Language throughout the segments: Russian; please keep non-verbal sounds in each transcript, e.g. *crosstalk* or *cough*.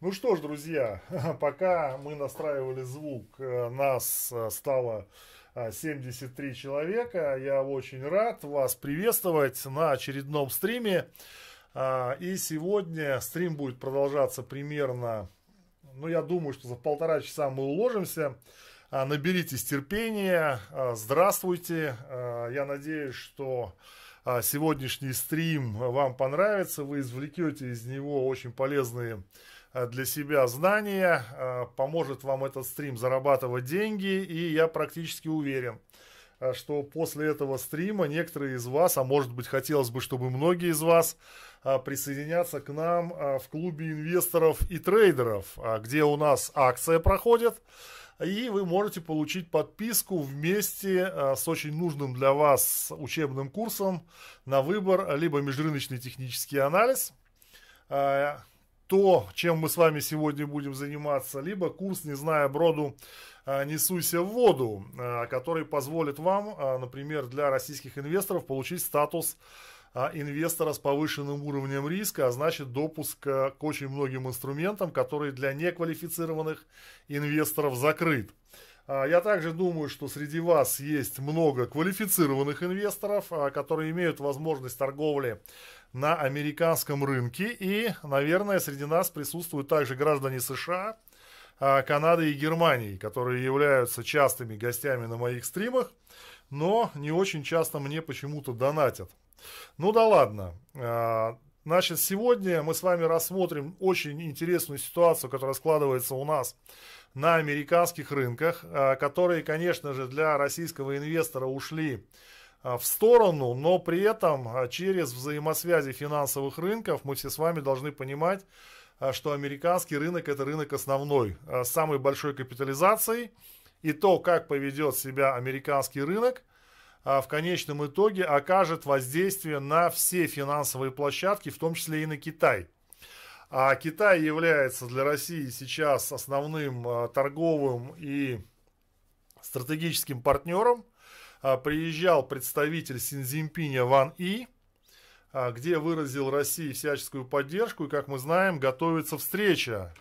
Ну что ж, друзья, *laughs* пока мы настраивали звук, э, нас э, стало 73 э, человека. Я очень рад вас приветствовать на очередном стриме. И сегодня стрим будет продолжаться примерно, ну я думаю, что за полтора часа мы уложимся. Наберитесь терпения, здравствуйте. Я надеюсь, что сегодняшний стрим вам понравится, вы извлекете из него очень полезные Э, для себя знания, э, поможет вам этот стрим зарабатывать деньги, и я практически уверен, что после этого стрима некоторые из вас, а может быть хотелось бы, чтобы многие из вас присоединятся к нам в клубе инвесторов и трейдеров, где у нас акция проходит, и вы можете получить подписку вместе с очень нужным для вас учебным курсом на выбор, либо межрыночный технический анализ, то, чем мы с вами сегодня будем заниматься, либо курс «Не зная броду, а, несуйся в воду», который позволит вам, например, для российских инвесторов получить статус инвестора с повышенным уровнем риска, а значит допуск к очень многим инструментам, которые для неквалифицированных инвесторов закрыт. Я также думаю, что среди вас есть много квалифицированных инвесторов, которые имеют возможность торговли на американском рынке. И, наверное, среди нас присутствуют также граждане США, а, Канады и Германии, которые являются частыми гостями на моих стримах, но не очень часто мне почему-то донатят. Ну да ладно. А, значит, сегодня мы с вами рассмотрим очень интересную ситуацию, которая складывается у нас на американских рынках, а, которые, конечно же, для российского инвестора ушли а, в сторону, но при этом через взаимосвязи финансовых рынков мы все с вами должны понимать, что американский рынок это рынок основной, с самой большой капитализацией. И то, как поведет себя американский рынок, в конечном итоге окажет воздействие на все финансовые площадки, в том числе и на Китай. А Китай является для России сейчас основным торговым и стратегическим партнером – а, приезжал представитель Синзимпиня Ван И, а, где выразил России всяческую поддержку. И, как мы знаем, готовится встреча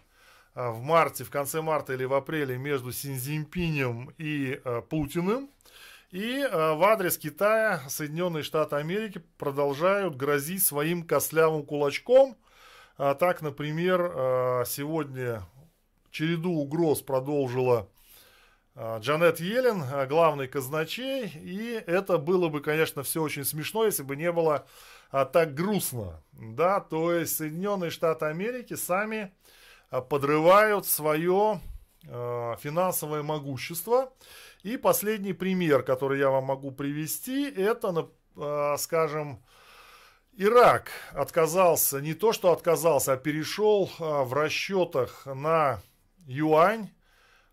а, в марте, в конце марта или в апреле между Синзимпинем и Путиным. И в адрес Китая Соединенные Штаты Америки продолжают грозить своим костлявым кулачком. Так, например, сегодня череду угроз продолжила а, Джанет Йеллен, а, главный казначей, и это было бы, конечно, все очень смешно, если бы не было а, так грустно, да, то есть Соединенные Штаты Америки сами а, подрывают свое а, финансовое могущество, и последний пример, который я вам могу привести, это, а, скажем, Ирак отказался, не то что отказался, а перешел а, в расчетах на юань,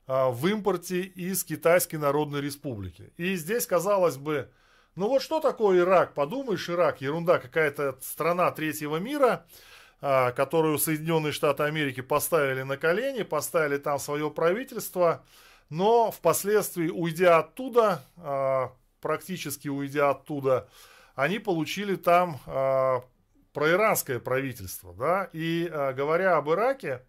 а, в импорте из Китайской Народной Республики. И здесь, казалось бы, ну вот что такое Ирак? Подумаешь, Ирак, ерунда, какая-то страна третьего мира, которую Соединенные Штаты Америки поставили на колени, поставили там свое правительство, но впоследствии, уйдя оттуда, а, практически уйдя оттуда, они получили там проиранское правительство. Да? И говоря об Ираке,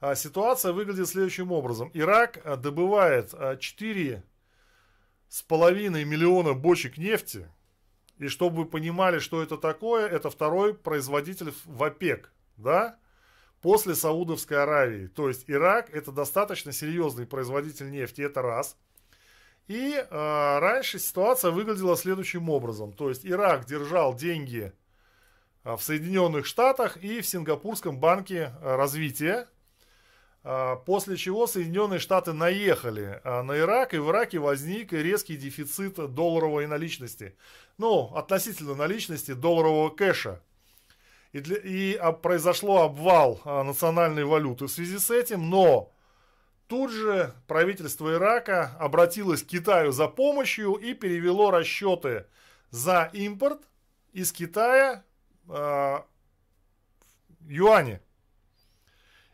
а, ситуация выглядит следующим образом. Ирак а, добывает 4 а, с половиной миллиона бочек нефти. И чтобы вы понимали, что это такое, это второй производитель в ОПЕК, да, после Саудовской Аравии. То есть Ирак это достаточно серьезный производитель нефти, это раз. И э, раньше ситуация выглядела следующим образом. То есть Ирак держал деньги в Соединенных Штатах и в Сингапурском банке развития. А, после чего Соединенные Штаты наехали а, на Ирак, и в Ираке возник резкий дефицит долларовой наличности. Ну, относительно наличности долларового кэша. И, для, и а, произошло обвал национальной валюты в связи с этим, но тут же правительство Ирака обратилось к Китаю за помощью и перевело расчеты за импорт из Китая э, юани.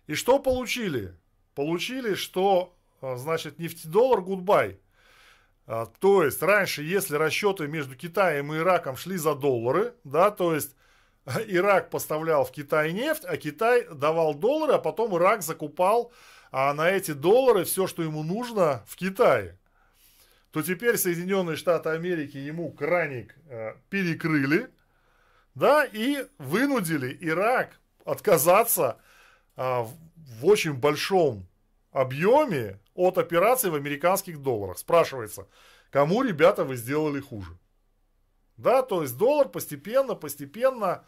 И что получили? Получили, что, а, значит, нефтедоллар гудбай. А, то есть, раньше, если расчеты между Китаем и Ираком шли за доллары, да, то есть, Ирак поставлял в Китай нефть, а Китай давал доллары, а потом Ирак закупал а на эти доллары все, что ему нужно в Китае, то теперь Соединенные Штаты Америки ему краник э, перекрыли, да, и вынудили Ирак отказаться э, в, очень большом объеме от операций в американских долларах. Спрашивается, кому, ребята, вы сделали хуже? Да, то есть доллар постепенно, постепенно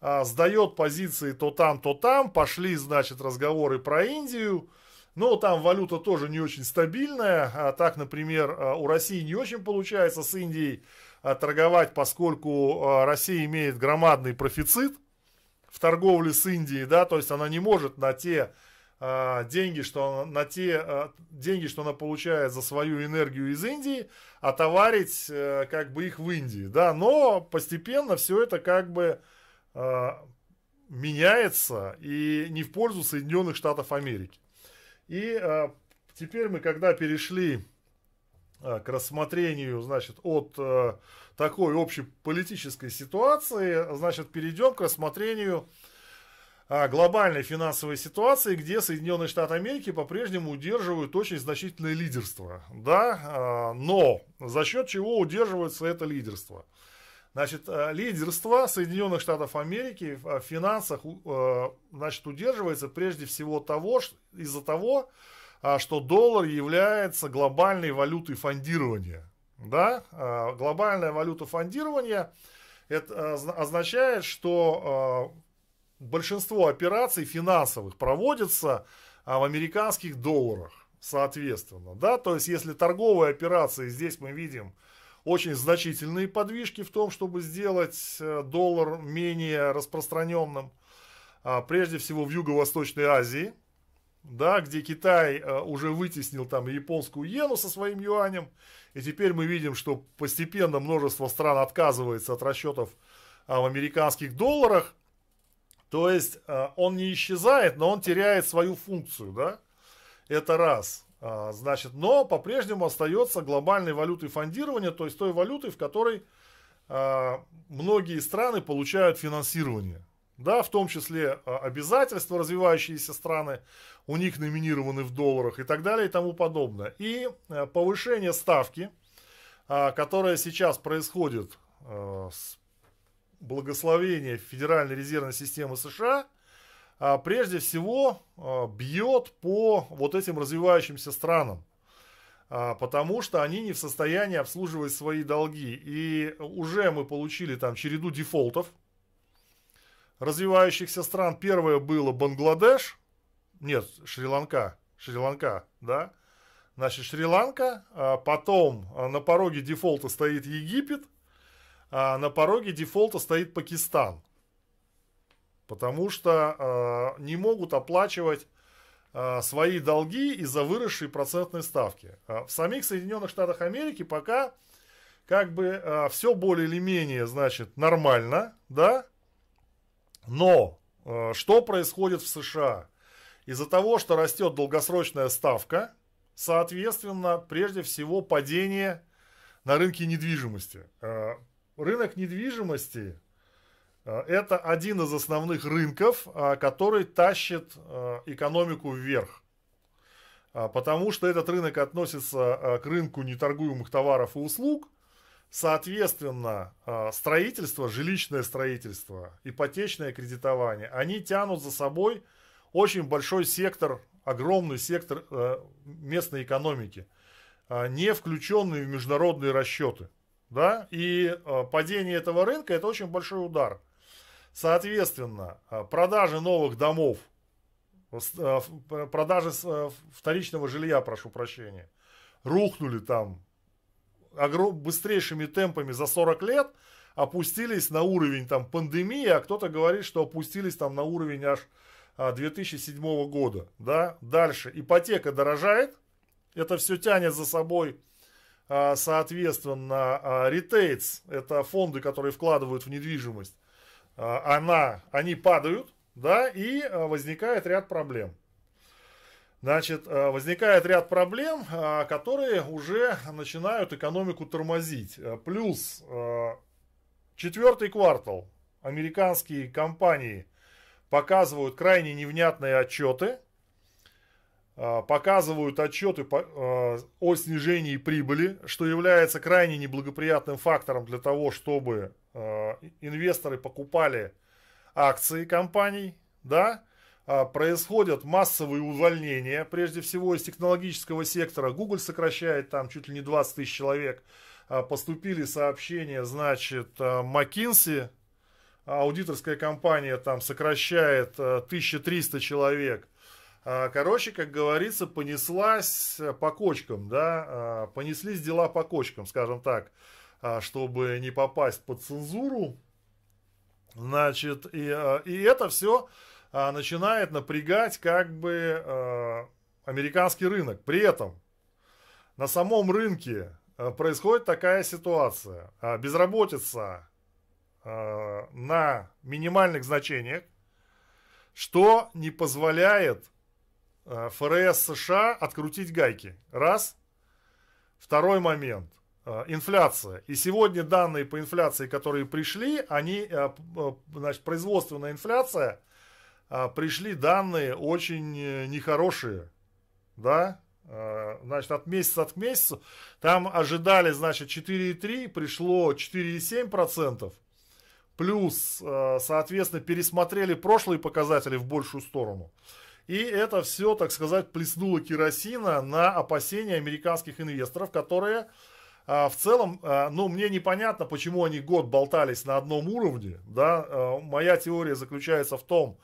а, сдает позиции то там, то там. Пошли, значит, разговоры про Индию. Но там валюта тоже не очень стабильная. А так, например, а, у России не очень получается с Индией а, торговать, поскольку а, Россия имеет громадный профицит в торговле с Индией, да, то есть она не может на те деньги, что на те а, деньги, что она получает за свою энергию из Индии, отоварить а, как бы их в Индии, да, но постепенно все это как бы а, меняется и не в пользу Соединенных Штатов Америки. И а, теперь мы, когда перешли а, к рассмотрению, значит, от а, такой общей политической ситуации, значит, перейдем к рассмотрению а, глобальной финансовой ситуации, где Соединенные Штаты Америки по-прежнему удерживают очень значительное лидерство. Да? А, но за счет чего удерживается это лидерство? Значит, а, лидерство Соединенных Штатов Америки в финансах значит, удерживается прежде всего того, из-за того, что доллар является глобальной валютой фондирования. Да? Глобальная валюта фондирования это означает, что большинство операций финансовых проводится а, в американских долларах, соответственно. Да? То есть, если торговые операции, здесь мы видим очень значительные подвижки в том, чтобы сделать э, доллар менее распространенным, а, прежде всего в Юго-Восточной Азии, да, где Китай э, уже вытеснил там японскую иену со своим юанем, и теперь мы видим, что постепенно множество стран отказывается от расчетов а, в американских долларах, то есть э, он не исчезает, но он теряет свою функцию, да? Это раз. А, значит, но по-прежнему остается глобальной валютой фондирования, то есть той валютой, в которой а, многие страны получают финансирование. Да, в том числе а, обязательства развивающиеся страны, у них номинированы в долларах и так далее и тому подобное. И э, повышение ставки, которое сейчас происходит э, с благословение Федеральной резервной системы США а, прежде всего а, бьет по вот этим развивающимся странам, а, потому что они не в состоянии обслуживать свои долги. И уже мы получили там череду дефолтов развивающихся стран. Первое было Бангладеш, нет, Шри-Ланка, Шри-Ланка, да, Значит, Шри-Ланка, потом на пороге дефолта стоит Египет, а на пороге дефолта стоит Пакистан. Потому что э, не могут оплачивать э, свои долги из-за выросшей процентной ставки. в самих Соединенных Штатах Америки пока как бы э, все более или менее, значит, нормально, да, но э, что происходит в США? Из-за того, что растет долгосрочная ставка, соответственно, прежде всего падение на рынке недвижимости рынок недвижимости э, это один из основных рынков, э, который тащит э, экономику вверх. Потому что этот рынок относится к рынку неторгуемых товаров и услуг. Соответственно, строительство, жилищное строительство, ипотечное кредитование, они тянут за собой очень большой сектор, огромный сектор местной экономики, не включенный в международные расчеты да, и э, падение этого рынка это очень большой удар. Соответственно, э, продажи новых домов, э, продажи вторичного жилья, прошу прощения, рухнули там быстрейшими темпами за 40 лет, опустились на уровень там пандемии, а кто-то говорит, что опустились там на уровень аж 2007 года. Да? Дальше ипотека дорожает, это все тянет за собой а, соответственно, ретейтс, это фонды, которые вкладывают в недвижимость, а, она, они падают, да, и а, возникает ряд проблем. Значит, возникает ряд проблем, которые уже начинают экономику тормозить. Плюс четвертый квартал американские компании показывают крайне невнятные отчеты, а, показывают отчеты а, о снижении прибыли, что является крайне неблагоприятным фактором для того, чтобы а, инвесторы покупали акции компаний, да, происходят массовые увольнения, прежде всего из технологического сектора. Google сокращает там чуть ли не 20 тысяч человек. Поступили сообщения, значит, McKinsey, аудиторская компания там сокращает 1300 человек. А, короче, как говорится, понеслась по кочкам, да, а, понеслись дела по кочкам, скажем так, а, чтобы не попасть под цензуру. Значит, и, и это все начинает напрягать как бы американский рынок. При этом на самом рынке происходит такая ситуация. Безработица на минимальных значениях, что не позволяет Э, ФРС США открутить гайки. Раз. Второй момент. Э, инфляция. И сегодня данные по инфляции, которые пришли, они, э, значит, производственная инфляция, пришли данные очень нехорошие. Да? Значит, от месяца к месяцу. Там ожидали, значит, 4,3, пришло 4,7%. Плюс, соответственно, пересмотрели прошлые показатели в большую сторону. И это все, так сказать, плеснуло керосина на опасения американских инвесторов, которые а, в целом, а, ну, мне непонятно, почему они год болтались на одном уровне. Да? А, моя теория заключается в том,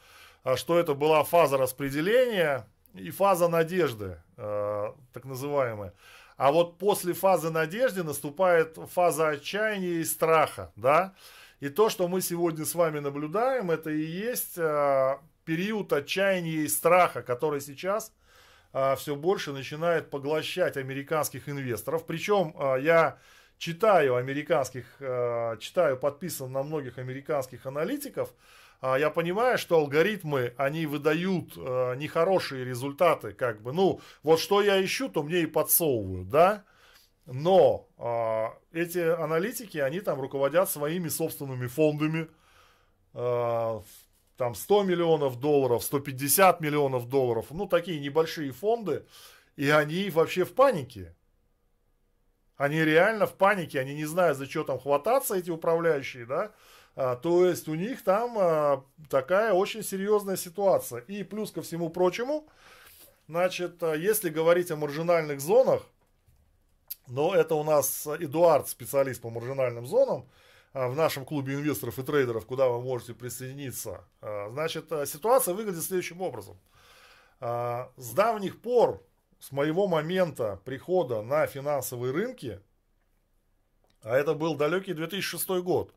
что это была фаза распределения и фаза надежды, так называемая. А вот после фазы надежды наступает фаза отчаяния и страха, да. И то, что мы сегодня с вами наблюдаем, это и есть период отчаяния и страха, который сейчас а, все больше начинает поглощать американских инвесторов. Причем а, я читаю американских, а, читаю, подписан на многих американских аналитиков, я понимаю, что алгоритмы, они выдают нехорошие результаты, как бы, ну, вот что я ищу, то мне и подсовывают, да, но эти аналитики, они там руководят своими собственными фондами, там 100 миллионов долларов, 150 миллионов долларов, ну такие небольшие фонды, и они вообще в панике. Они реально в панике, они не знают, за что там хвататься, эти управляющие, да. А, то есть у них там а, такая очень серьезная ситуация. И плюс ко всему прочему, значит, а, если говорить о маржинальных зонах, но это у нас Эдуард, специалист по маржинальным зонам, в нашем клубе инвесторов и трейдеров, куда вы можете присоединиться. А, значит, а, ситуация выглядит следующим образом. С давних пор, с моего момента прихода на финансовые рынки, а это был далекий 2006 год,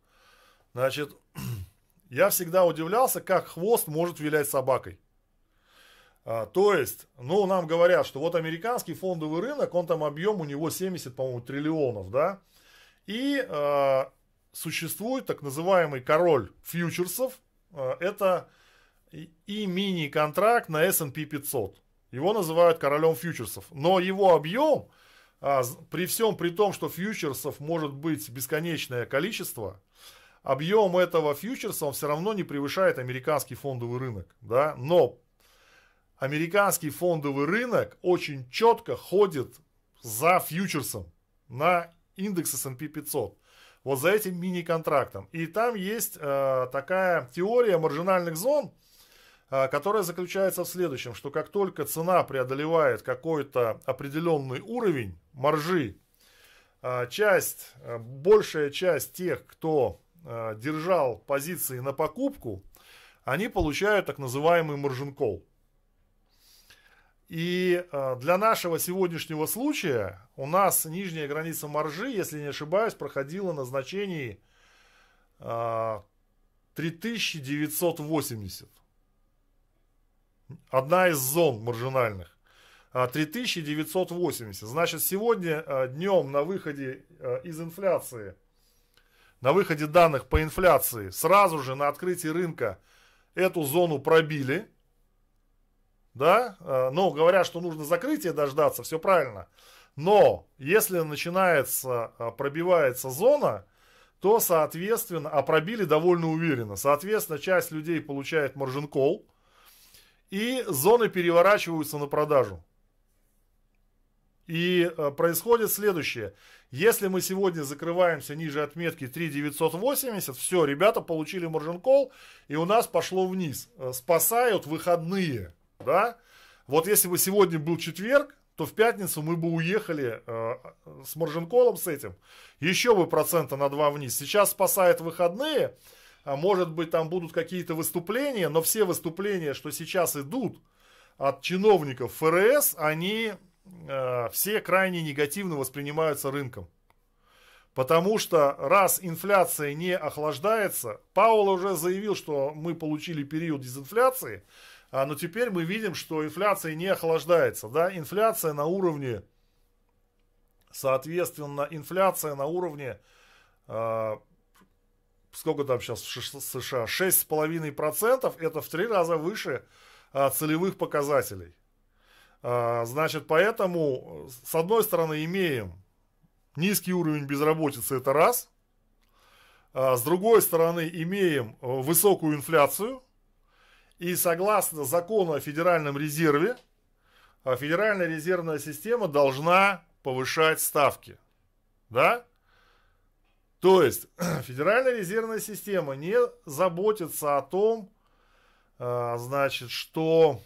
значит, *clears throat* я всегда удивлялся, как хвост может вилять собакой. А, то есть, ну, нам говорят, что вот американский фондовый рынок, он там объем у него 70, по-моему, триллионов, да, и существует так называемый король фьючерсов. Э, это и мини-контракт на S&P 500. Его называют королем фьючерсов. Но его объем, а, при всем при том, что фьючерсов может быть бесконечное количество, объем этого фьючерса он все равно не превышает американский фондовый рынок. Да? Но американский фондовый рынок очень четко ходит за фьючерсом на индекс S&P 500 вот за этим мини-контрактом. И там есть э, такая теория маржинальных зон, э, которая заключается в следующем, что как только цена преодолевает какой-то определенный уровень маржи, э, часть, э, большая часть тех, кто э, держал позиции на покупку, они получают так называемый маржин кол. И э, для нашего сегодняшнего случая у нас нижняя граница маржи, если не ошибаюсь, проходила на значении э, 3980. Одна из зон маржинальных. 3980. А, Значит, сегодня э, днем на выходе э, из инфляции, на выходе данных по инфляции, сразу же на открытии рынка эту зону пробили – да, э, но говорят, что нужно закрытия дождаться, все правильно. Но если начинается, э, пробивается зона, то, соответственно, а пробили довольно уверенно. Соответственно, часть людей получает маржин кол, и зоны переворачиваются на продажу. И э, происходит следующее. Если мы сегодня закрываемся ниже отметки 3980, все, ребята получили маржин кол, и у нас пошло вниз. Спасают выходные, да? Вот если бы сегодня был четверг, то в пятницу мы бы уехали э, с маржинколом с этим, еще бы процента на 2 вниз. Сейчас спасает выходные, а может быть там будут какие-то выступления, но все выступления, что сейчас идут от чиновников ФРС, они э, все крайне негативно воспринимаются рынком. Потому что раз инфляция не охлаждается, Паул уже заявил, что мы получили период дезинфляции, а, но теперь мы видим, что инфляция не охлаждается. Да? Инфляция на уровне, соответственно, инфляция на уровне, э, сколько там сейчас в США, 6,5%, это в три раза выше э, целевых показателей. Э, значит, поэтому, с одной стороны, имеем низкий уровень безработицы, это раз. С другой стороны, имеем высокую инфляцию – и согласно закону о Федеральном резерве, а, Федеральная резервная система должна повышать ставки. Да? То есть *clears throat* Федеральная резервная система не заботится о том, а, значит, что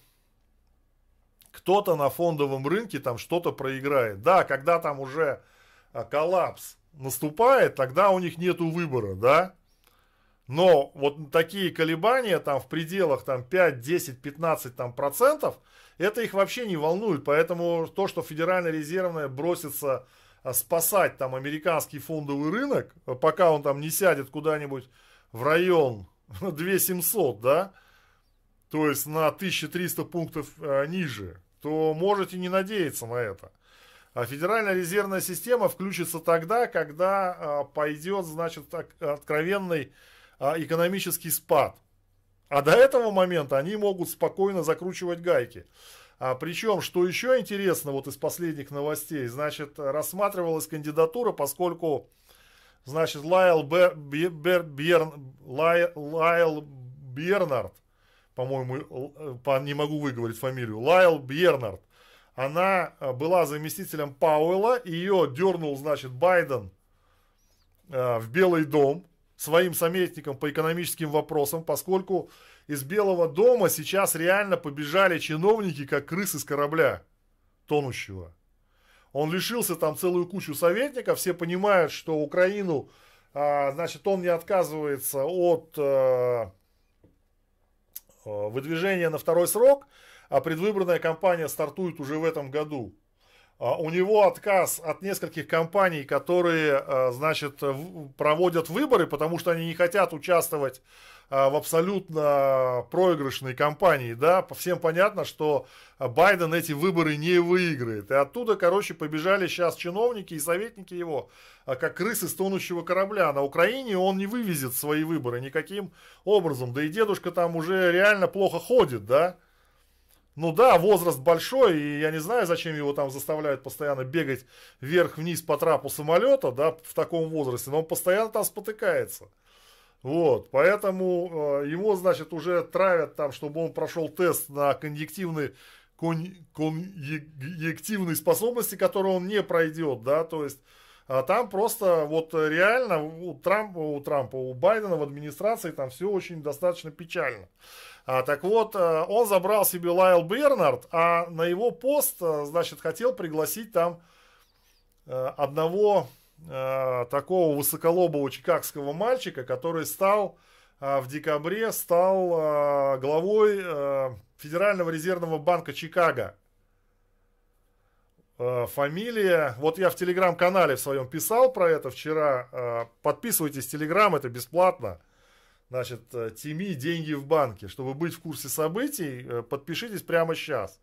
кто-то на фондовом рынке там что-то проиграет. Да, когда там уже а, коллапс наступает, тогда у них нету выбора, да. Но вот такие колебания там в пределах там 5, 10, 15 там, процентов, это их вообще не волнует. Поэтому то, что Федеральная резервная бросится а, спасать там американский фондовый рынок, пока он там не сядет куда-нибудь в район *laughs* 2700, да, то есть на 1300 пунктов а, ниже, то можете не надеяться на это. А Федеральная резервная система включится тогда, когда а, пойдет, значит, откровенный а, экономический спад. А до этого момента они могут спокойно закручивать гайки. А причем, что еще интересно вот из последних новостей, значит, рассматривалась кандидатура, поскольку, значит, Лайл, Бер, Бер, Берн, Лай, Лайл Бернард, по-моему, по, не могу выговорить фамилию, Лайл Бернард, она была заместителем Пауэлла, ее дернул, значит, Байден э, в Белый дом, своим советникам по экономическим вопросам, поскольку из Белого дома сейчас реально побежали чиновники, как крысы с корабля тонущего. Он лишился там целую кучу советников, все понимают, что Украину, а, значит, он не отказывается от а, выдвижения на второй срок, а предвыборная кампания стартует уже в этом году. А, у него отказ от нескольких компаний, которые, а, значит, проводят выборы, потому что они не хотят участвовать а, в абсолютно проигрышной кампании, да, всем понятно, что Байден эти выборы не выиграет. И оттуда, короче, побежали сейчас чиновники и советники его, как крысы с тонущего корабля. На Украине он не вывезет свои выборы никаким образом. Да и дедушка там уже реально плохо ходит, да. Ну да, возраст большой, и я не знаю, зачем его там заставляют постоянно бегать вверх-вниз по трапу самолета, да, в таком возрасте, но он постоянно там спотыкается. Вот, поэтому э, его, значит, уже травят там, чтобы он прошел тест на конъюнктивные кон, конъюнктивные способности, которые он не пройдет, да, то есть а там просто вот реально у Трампа, у Трампа, у Байдена в администрации там все очень достаточно печально. А, так вот, э, он забрал себе Лайл Бернард, а на его пост, э, значит, хотел пригласить там э, одного такого высоколобого чикагского мальчика, который стал в декабре стал главой Федерального резервного банка Чикаго. Фамилия, вот я в телеграм-канале в своем писал про это вчера. Подписывайтесь в телеграм, это бесплатно значит, э, Тими деньги в банке. Чтобы быть в курсе событий, э, подпишитесь прямо сейчас.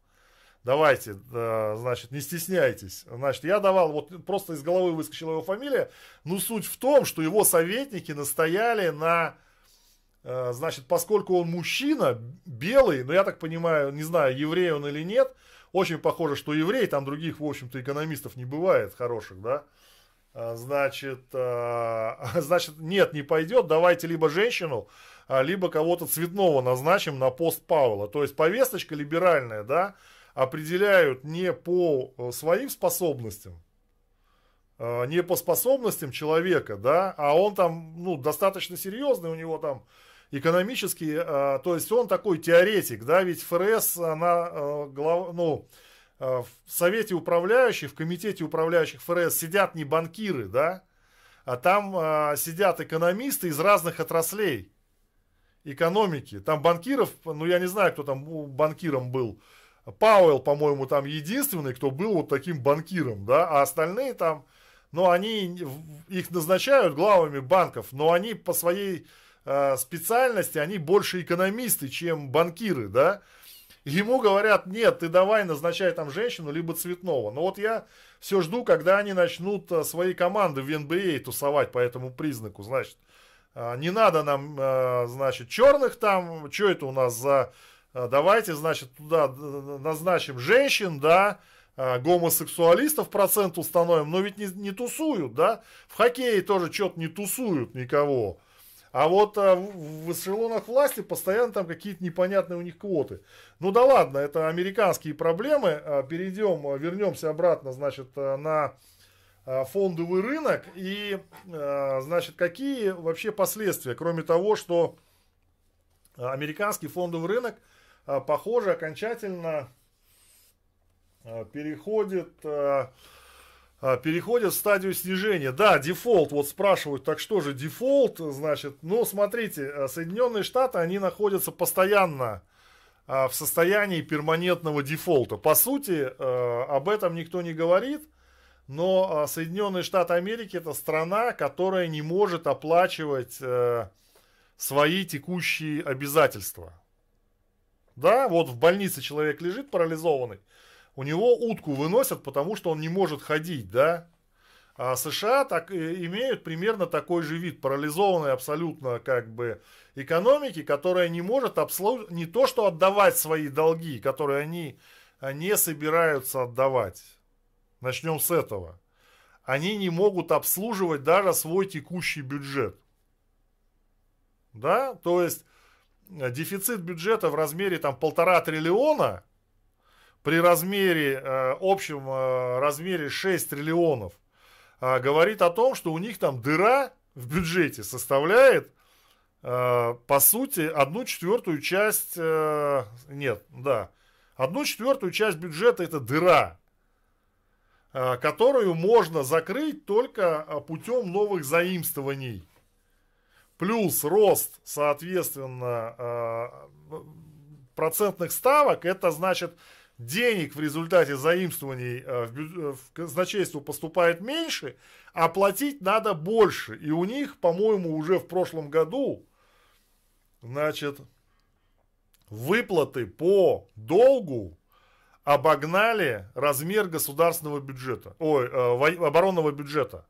Давайте, э, значит, не стесняйтесь. Значит, я давал, вот просто из головы выскочила его фамилия. Ну, суть в том, что его советники настояли на, значит, поскольку он мужчина, белый, но я так понимаю, не знаю, еврей он или нет, очень похоже, что еврей, там других, в общем-то, экономистов не бывает хороших, да, а, значит, *laughs* значит, нет, не пойдет, давайте либо женщину, либо кого-то цветного назначим на пост Павла. То есть повесточка либеральная, да, определяют не по э, своим способностям, не по способностям человека, да, а он там, ну, достаточно серьезный, у него там экономический, а, то есть он такой теоретик, да, ведь ФРС, она, а, глав, ну, а, в совете управляющих, в комитете управляющих ФРС сидят не банкиры, да, а там сидят экономисты из разных отраслей экономики. Там банкиров, ну я не знаю, кто там банкиром был. Пауэлл, по-моему, там единственный, кто был вот таким банкиром, да, а остальные там, ну они, их назначают главами банков, но они по своей э, специальности, они больше экономисты, чем банкиры, да. Ему говорят, нет, ты давай назначай там женщину, либо цветного. Но вот я все жду, когда они начнут э, свои команды в НБА тусовать по этому признаку, значит. Э, не надо нам, значит, черных там, что это у нас за... Давайте, значит, туда назначим женщин, да, гомосексуалистов процент установим, но ведь не, не тусуют, да, в хоккее тоже что-то не тусуют никого. А вот а, в эшелонах власти постоянно там какие-то непонятные у них квоты. Ну да ладно, это американские проблемы. А, перейдем, а, вернемся обратно, значит, а, на а, фондовый рынок. И, значит, какие вообще последствия, кроме того, что американский фондовый рынок, похоже, окончательно переходит... А, а, переходят в стадию снижения. Да, дефолт, вот спрашивают, так что же дефолт, значит, ну, смотрите, э, Соединенные Штаты, они находятся постоянно а, в состоянии перманентного дефолта. По сути, об этом никто не говорит, но а, Соединенные Штаты Америки это страна, которая не может оплачивать э, свои текущие обязательства. Да, вот в больнице человек лежит парализованный, у него утку выносят, потому что он не может ходить, да. А США так, имеют примерно такой же вид, парализованной абсолютно как бы экономики, которая не может обслуживать, не то что отдавать свои долги, которые они не собираются отдавать. Начнем с этого. Они не могут обслуживать даже свой текущий бюджет. Да, то есть дефицит бюджета в размере там полтора триллиона – при размере, э, общем э, размере 6 триллионов, э, говорит о том, что у них там дыра в бюджете составляет, по сути, одну четвертую часть, нет, да, одну четвертую часть бюджета это дыра, которую можно закрыть только путем новых заимствований. Плюс рост, соответственно, процентных ставок, это значит денег в результате заимствований э, в, в казначейство поступает меньше, а платить надо больше. И у них, по-моему, уже в прошлом году, значит, выплаты по долгу обогнали размер государственного бюджета, ой, э, оборонного бюджета.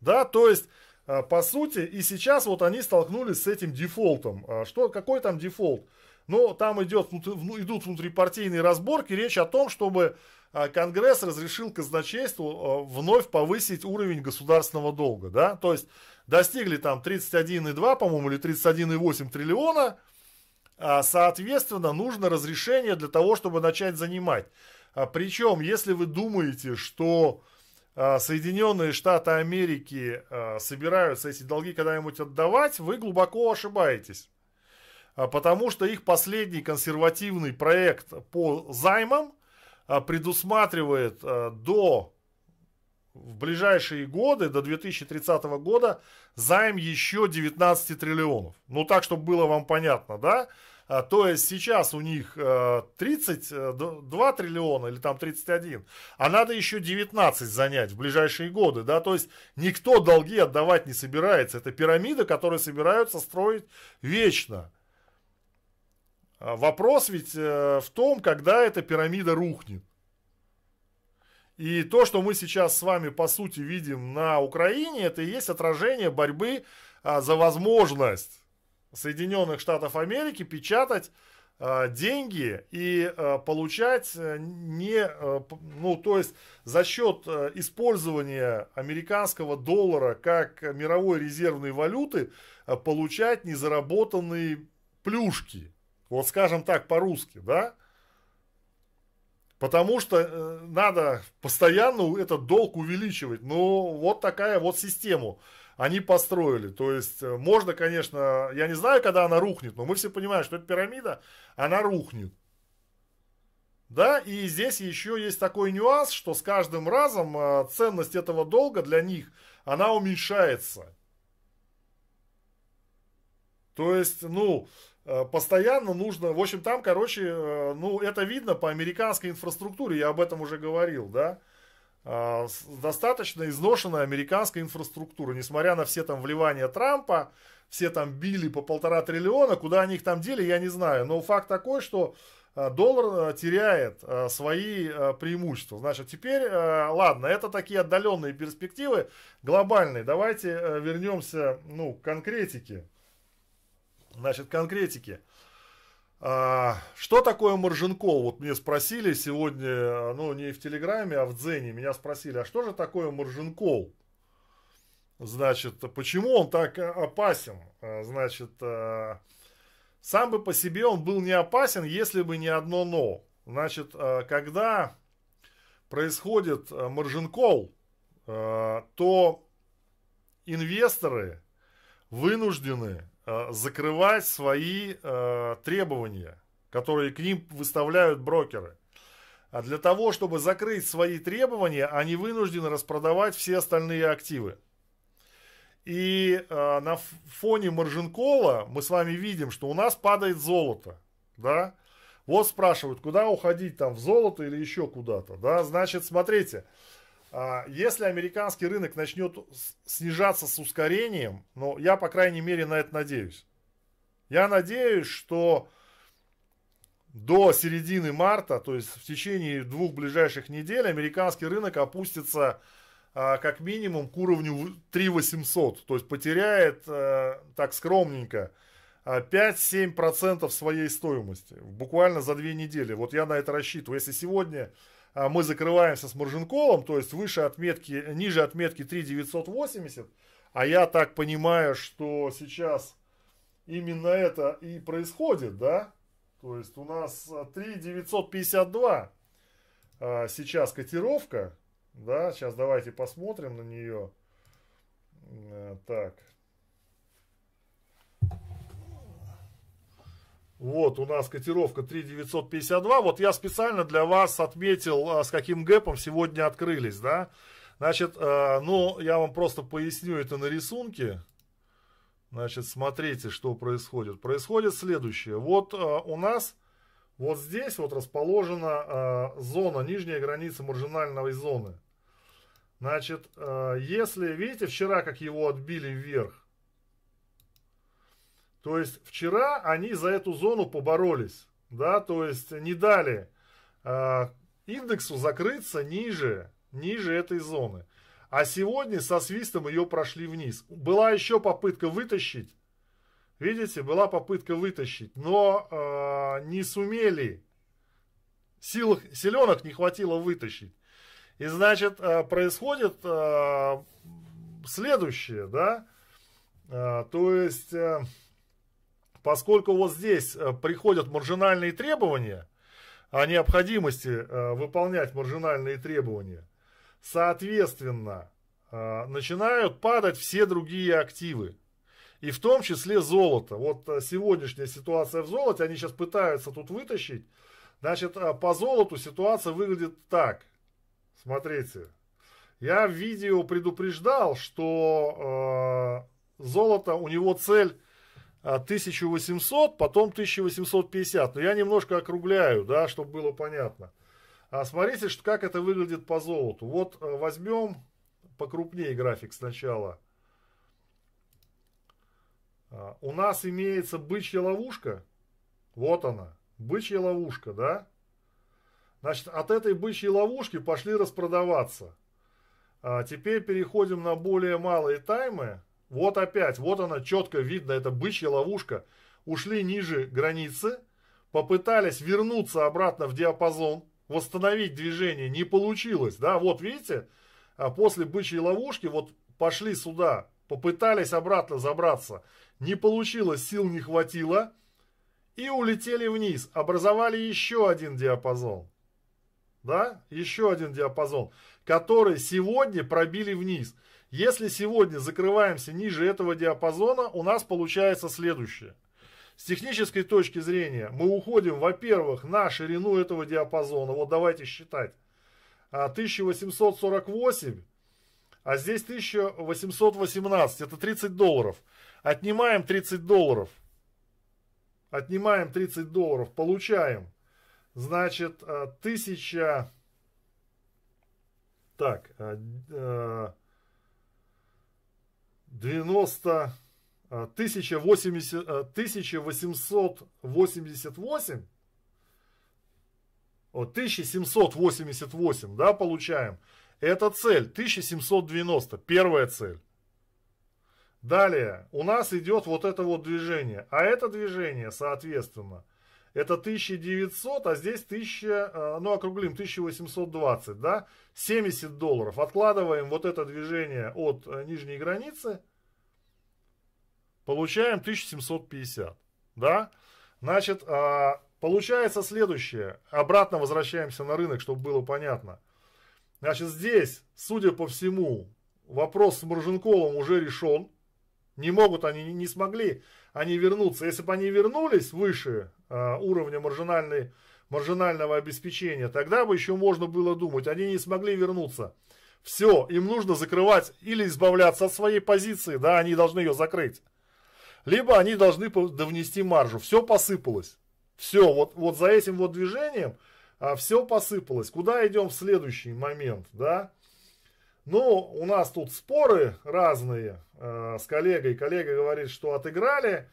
Да, то есть, э, по сути, и сейчас вот они столкнулись с этим дефолтом. А что, какой там дефолт? Но там идет, идут внутрипартийные разборки, речь о том, чтобы а, Конгресс разрешил казначейству а, вновь повысить уровень государственного долга. Да? То есть достигли там 31,2, по-моему, или 31,8 триллиона. А, соответственно, нужно разрешение для того, чтобы начать занимать. Причем, если вы думаете, что Соединенные Штаты Америки собираются эти долги когда-нибудь отдавать, вы глубоко ошибаетесь. А, потому что их последний консервативный проект по займам а, предусматривает а, до в ближайшие годы, до 2030 года, займ еще 19 триллионов. Ну, так, чтобы было вам понятно, да? То есть сейчас у них 32 триллиона или там 31, а надо еще 19 занять в ближайшие годы, да, то есть никто долги отдавать не собирается. Это пирамида, которую собираются строить вечно. А вопрос ведь э, в том, когда эта пирамида рухнет. И то, что мы сейчас с вами, по сути, видим на Украине, это и есть отражение борьбы а, за возможность Соединенных Штатов Америки печатать э, деньги и э, получать не, ну, то есть за счет использования американского доллара как мировой резервной валюты получать незаработанные плюшки. Вот скажем так по-русски, да? Потому что э, надо постоянно этот долг увеличивать. Ну, вот такая вот систему они построили. То есть, э, можно, конечно, я не знаю, когда она рухнет, но мы все понимаем, что эта пирамида, она рухнет. Да, и здесь еще есть такой нюанс, что с каждым разом э, ценность этого долга для них, она уменьшается. То есть, ну, постоянно нужно, в общем, там, короче, э, ну, это видно по американской инфраструктуре, я об этом уже говорил, да, а, достаточно изношенная американская инфраструктура, несмотря на все там вливания Трампа, все там били по полтора триллиона, куда они их там дели, я не знаю, но факт такой, что э, доллар теряет свои преимущества. Значит, теперь, ладно, это такие отдаленные перспективы, глобальные. Давайте вернемся, ну, к конкретике. Значит, конкретики. А, что такое маржин-колл? Вот мне спросили сегодня, ну не в Телеграме, а в Дзене, меня спросили, а что же такое маржин-колл? Значит, почему он так опасен? А, значит, а, сам бы по себе он был не опасен, если бы не одно но. Значит, а, когда происходит маржинкол, то инвесторы вынуждены закрывать свои э, требования, которые к ним выставляют брокеры. А для того, чтобы закрыть свои требования, они вынуждены распродавать все остальные активы. И э, на фоне маржинкола мы с вами видим, что у нас падает золото. Да? Вот спрашивают, куда уходить, там в золото или еще куда-то. Да? Значит, смотрите, а, если американский рынок начнет снижаться с ускорением, ну, я, по крайней мере, на это надеюсь. Я надеюсь, что до середины марта, то есть в течение двух ближайших недель, американский рынок опустится а, как минимум к уровню 3800, то есть потеряет а, так скромненько 5-7% своей стоимости, буквально за две недели. Вот я на это рассчитываю. Если сегодня а мы закрываемся с маржинколом, то есть выше отметки, ниже отметки 3980, а я так понимаю, что сейчас именно это и происходит, да, то есть у нас 3952 а, сейчас котировка, да, сейчас давайте посмотрим на нее, э, так, Вот, у нас котировка 3,952. Вот я специально для вас отметил, а, с каким гэпом сегодня открылись, да. Значит, а, ну, я вам просто поясню это на рисунке. Значит, смотрите, что происходит. Происходит следующее. Вот а, у нас вот здесь вот расположена зона, нижняя граница маржинальной зоны. Значит, если, видите, вчера как его отбили вверх, то есть вчера они за эту зону поборолись, да, то есть не дали э, индексу закрыться ниже, ниже этой зоны. А сегодня со свистом ее прошли вниз. Была еще попытка вытащить, видите, была попытка вытащить, но э, не сумели, сил, силенок не хватило вытащить. И значит, э, происходит э, следующее, да, э, то есть... Э, поскольку вот здесь э, приходят маржинальные требования, о необходимости э, выполнять маржинальные требования, соответственно, э, начинают падать все другие активы. И в том числе золото. Вот сегодняшняя ситуация в золоте, они сейчас пытаются тут вытащить. Значит, по золоту ситуация выглядит так. Смотрите. Я в видео предупреждал, что э, золото, у него цель 1800, потом 1850. Но я немножко округляю, да, чтобы было понятно. А смотрите, что, как это выглядит по золоту. Вот э, возьмем покрупнее график сначала. А, у нас имеется бычья ловушка. Вот она, бычья ловушка, да? Значит, от этой бычьей ловушки пошли распродаваться. А теперь переходим на более малые таймы. Вот опять, вот она четко видно, это бычья ловушка. Ушли ниже границы, попытались вернуться обратно в диапазон, восстановить движение, не получилось, да, вот видите, а после бычьей ловушки вот пошли сюда, попытались обратно забраться, не получилось, сил не хватило, и улетели вниз, образовали еще один диапазон, да, еще один диапазон, который сегодня пробили вниз. Если сегодня закрываемся ниже этого диапазона, у нас получается следующее. С технической точки зрения мы уходим, во-первых, на ширину этого диапазона. Вот давайте считать. 1848, а, а здесь 1818. Это 30 долларов. Отнимаем 30 долларов. Отнимаем 30 долларов. Получаем. Значит, 1000... А, так, 90... 1080, 1888, о, 1788, да, получаем. Это цель, 1790, первая цель. Далее, у нас идет вот это вот движение. А это движение, соответственно, это 1900, а здесь 1000, э, ну округлим, 1820, да, 70 долларов. Откладываем вот это движение от э, нижней границы – получаем 1750. Да? Значит, а, получается следующее. Обратно возвращаемся на рынок, чтобы было понятно. Значит, здесь, судя по всему, вопрос с Мурженковым уже решен. Не могут они, не смогли они вернуться. Если бы они вернулись выше а, уровня маржинальной, маржинального обеспечения, тогда бы еще можно было думать. Они не смогли вернуться. Все, им нужно закрывать или избавляться от своей позиции, да, они должны ее закрыть либо они должны довнести маржу. Все посыпалось. Все, вот, вот за этим вот движением а, все посыпалось. Куда идем в следующий момент, да? Ну, у нас тут споры разные а, с коллегой. Коллега говорит, что отыграли.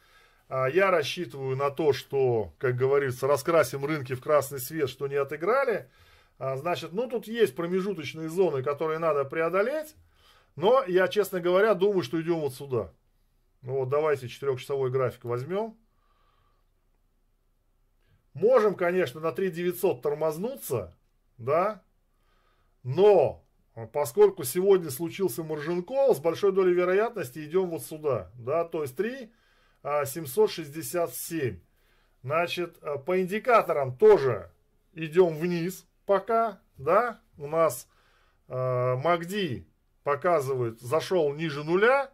А я рассчитываю на то, что, как говорится, раскрасим рынки в красный свет, что не отыграли. А, значит, ну тут есть промежуточные зоны, которые надо преодолеть. Но я, честно говоря, думаю, что идем вот сюда. Ну вот давайте четырехчасовой график возьмем. Можем, конечно, на 3900 тормознуться, да, но поскольку сегодня случился маржин-колл, с большой долей вероятности идем вот сюда, да, то есть 3 767. А, Значит, а, по индикаторам тоже идем вниз пока, да, у нас э, MACD показывает, зашел ниже нуля,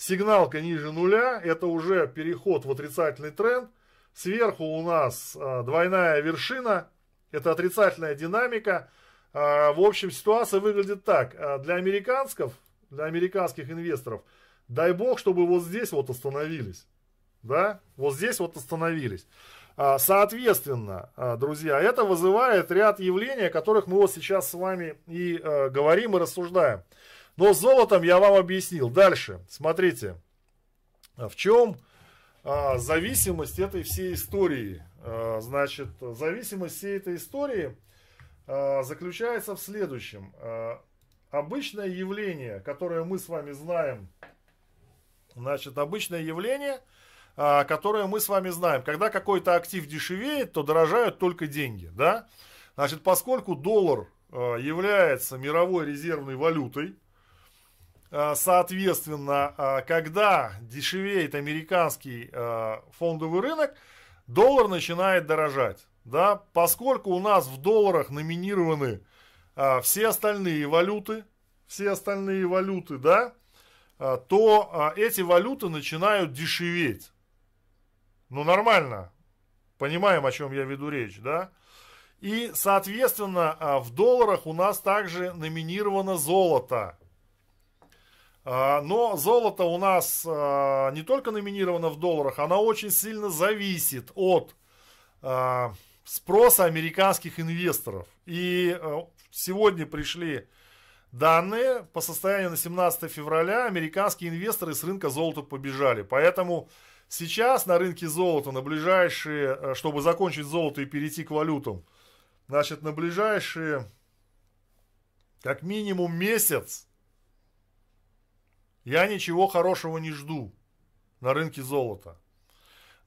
Сигналка ниже нуля, это уже переход в отрицательный тренд. Сверху у нас а, двойная вершина, это отрицательная динамика. А, в общем, ситуация выглядит так. А, для американцев, для американских инвесторов, дай бог, чтобы вот здесь вот остановились. Да, вот здесь вот остановились. Соответственно, друзья, это вызывает ряд явлений, о которых мы вот сейчас с вами и говорим и рассуждаем. Но с золотом я вам объяснил. Дальше, смотрите, в чем а, зависимость этой всей истории. А, значит, зависимость всей этой истории а, заключается в следующем. А, обычное явление, которое мы с вами знаем, значит, обычное явление, а, которое мы с вами знаем. Когда какой-то актив дешевеет, то дорожают только деньги, да? Значит, поскольку доллар является мировой резервной валютой, Э, соответственно, э, когда дешевеет американский э, фондовый рынок, доллар начинает дорожать. Да? Поскольку у нас в долларах номинированы все остальные валюты, все остальные валюты, да, то эти валюты начинают дешеветь. Ну, нормально. Понимаем, о чем я веду речь, да? И, соответственно, в долларах у нас также номинировано золото. А, но золото у нас а, не только номинировано в долларах, оно очень сильно зависит от а, спроса американских инвесторов. И сегодня пришли данные по состоянию на 17 февраля. Американские инвесторы с рынка золота побежали. Поэтому сейчас на рынке золота на ближайшие, чтобы закончить золото и перейти к валютам, значит на ближайшие как минимум месяц я ничего хорошего не жду на рынке золота.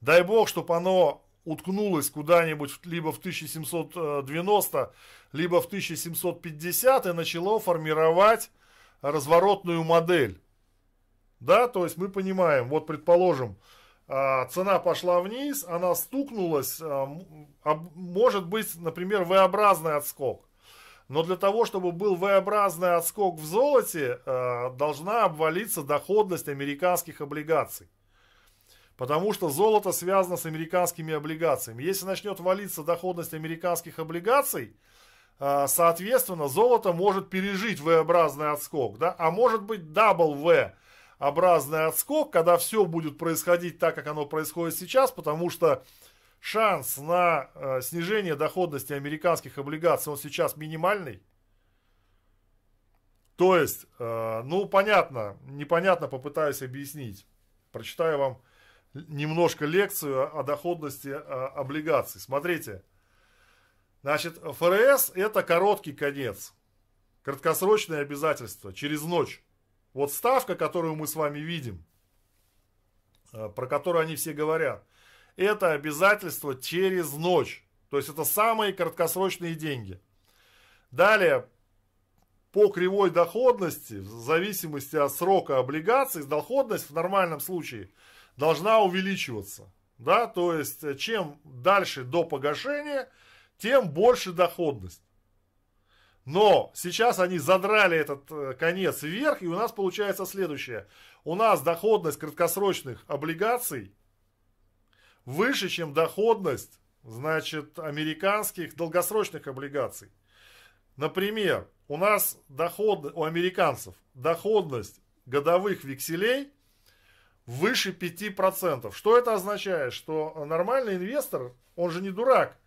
Дай бог, чтобы оно уткнулась куда-нибудь либо в 1790, либо в 1750 и начало формировать разворотную модель. Да, то есть мы понимаем, вот предположим, а, цена пошла вниз, она стукнулась, а, может быть, например, V-образный отскок. Но для того, чтобы был V-образный отскок в золоте, должна обвалиться доходность американских облигаций. Потому что золото связано с американскими облигациями. Если начнет валиться доходность американских облигаций, соответственно, золото может пережить V-образный отскок. Да? А может быть W образный отскок, когда все будет происходить так, как оно происходит сейчас, потому что шанс на э, снижение доходности американских облигаций, он сейчас минимальный. То есть, э, ну, понятно, непонятно попытаюсь объяснить. Прочитаю вам немножко лекцию о доходности облигаций. Смотрите, значит, ФРС это короткий конец, краткосрочные обязательства через ночь. Вот ставка, которую мы с вами видим, э, про которую они все говорят, это обязательство через ночь. То есть это самые краткосрочные деньги. Далее, по кривой доходности, в зависимости от срока облигаций, доходность в нормальном случае должна увеличиваться. Да? То есть, э, чем дальше до погашения, тем больше доходность. Но сейчас они задрали этот э, конец вверх, и у нас получается следующее. У нас доходность краткосрочных облигаций выше, чем доходность, значит, американских долгосрочных облигаций. Например, у нас доход, у американцев доходность годовых векселей выше 5%. Что это означает? Что нормальный инвестор, он же не дурак,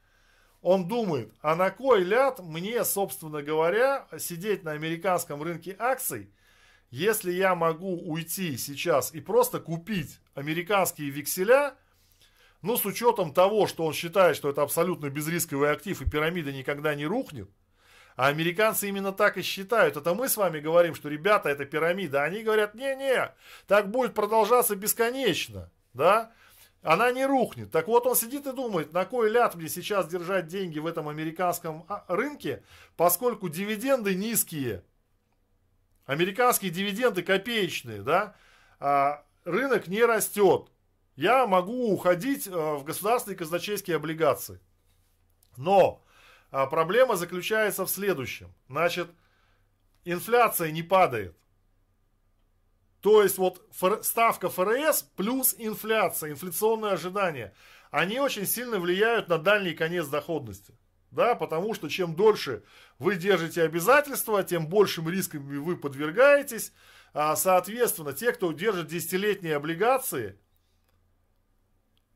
он думает, а на кой ляд мне, собственно говоря, сидеть на американском рынке акций, если я могу уйти сейчас и просто купить американские векселя, ну, с учетом того, что он считает, что это абсолютно безрисковый актив и пирамида никогда не рухнет, а американцы именно так и считают. Это мы с вами говорим, что, ребята, это пирамида. Они говорят, не-не, так будет продолжаться бесконечно, да? она не рухнет. Так вот он сидит и думает, на кой ляд мне сейчас держать деньги в этом американском а, рынке, поскольку дивиденды низкие. Американские дивиденды копеечные, да, а рынок не растет. Я могу уходить а, в государственные казначейские облигации. Но а, проблема заключается в следующем. Значит, инфляция не падает. То есть вот ставка ФРС плюс инфляция, инфляционные ожидания, они очень сильно влияют на дальний конец доходности. Да, потому что чем дольше вы держите обязательства, тем большим риском вы подвергаетесь. А, соответственно, те, кто держит десятилетние облигации,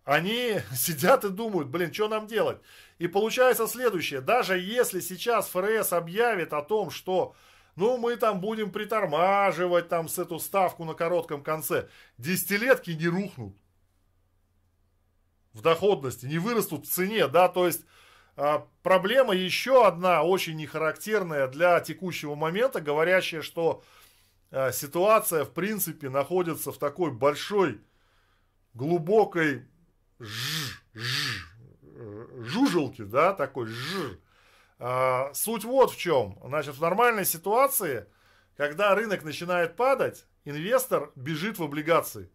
они *laughs* сидят и думают, блин, что нам делать? И получается следующее, даже если сейчас ФРС объявит о том, что ну, мы там будем притормаживать там с эту ставку на коротком конце. Десятилетки не рухнут в доходности, не вырастут в цене, да, то есть а, проблема еще одна очень нехарактерная для текущего момента, говорящая, что а, ситуация в принципе находится в такой большой, глубокой ж, ж, жужелке, да, такой ж, а, суть вот в чем. Значит, в нормальной ситуации, когда рынок начинает падать, инвестор бежит в облигации.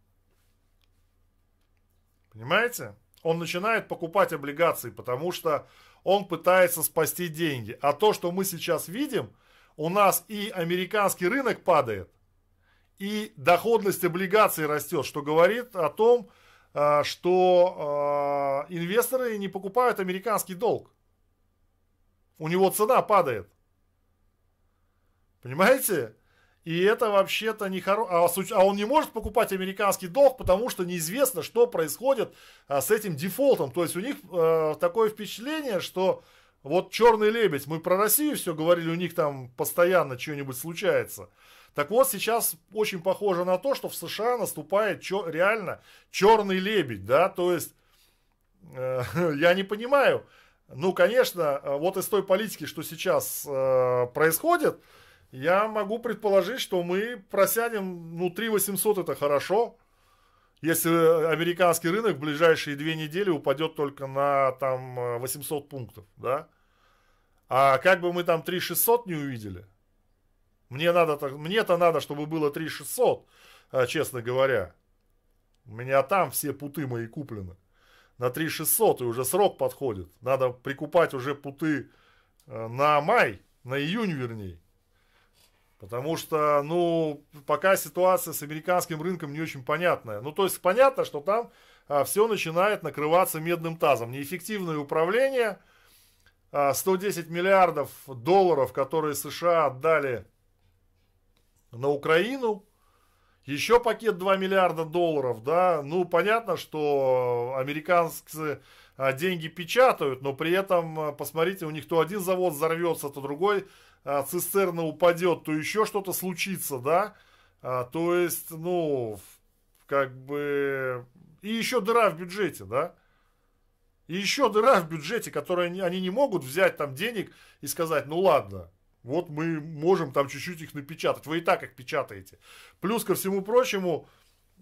Понимаете? Он начинает покупать облигации, потому что он пытается спасти деньги. А то, что мы сейчас видим, у нас и американский рынок падает, и доходность облигаций растет, что говорит о том, а, что а, инвесторы не покупают американский долг у него цена падает. Понимаете? И это вообще-то не хоро... а, а он не может покупать американский долг, потому что неизвестно, что происходит а, с этим дефолтом. То есть у них такое впечатление, что вот черный лебедь, мы про Россию все говорили, у них там постоянно что-нибудь случается. Так вот, сейчас очень похоже на то, что в США наступает чё, реально черный лебедь, да, то есть э, *laughs* я не понимаю, ну, конечно, э, вот из той политики, что сейчас э, происходит, я могу предположить, что мы просядем, ну, 3 800 это хорошо. если американский рынок в ближайшие две недели упадет только на там 800 пунктов, да? А как бы мы там 3600 не увидели? Мне надо, мне-то надо, чтобы было 3600, а, честно говоря. У меня там все путы мои куплены. На 3600 и уже срок подходит. Надо прикупать уже путы э, на май, на июнь вернее. Потому что, ну, пока ситуация с американским рынком не очень понятная. Ну, то есть понятно, что там а, все начинает накрываться медным тазом. Неэффективное управление, а, 110 миллиардов долларов, которые США отдали на Украину, еще пакет 2 миллиарда долларов, да, ну, понятно, что американцы а, деньги печатают, но при этом, а, посмотрите, у них то один завод взорвется, то другой а, цистерна упадет, то еще что-то случится, да, то есть, ну, как бы, и еще дыра в бюджете, да, и еще дыра в бюджете, которую они, они не могут взять там денег и сказать, ну ладно, вот мы можем там чуть-чуть их напечатать, вы и так их печатаете. Плюс ко всему прочему,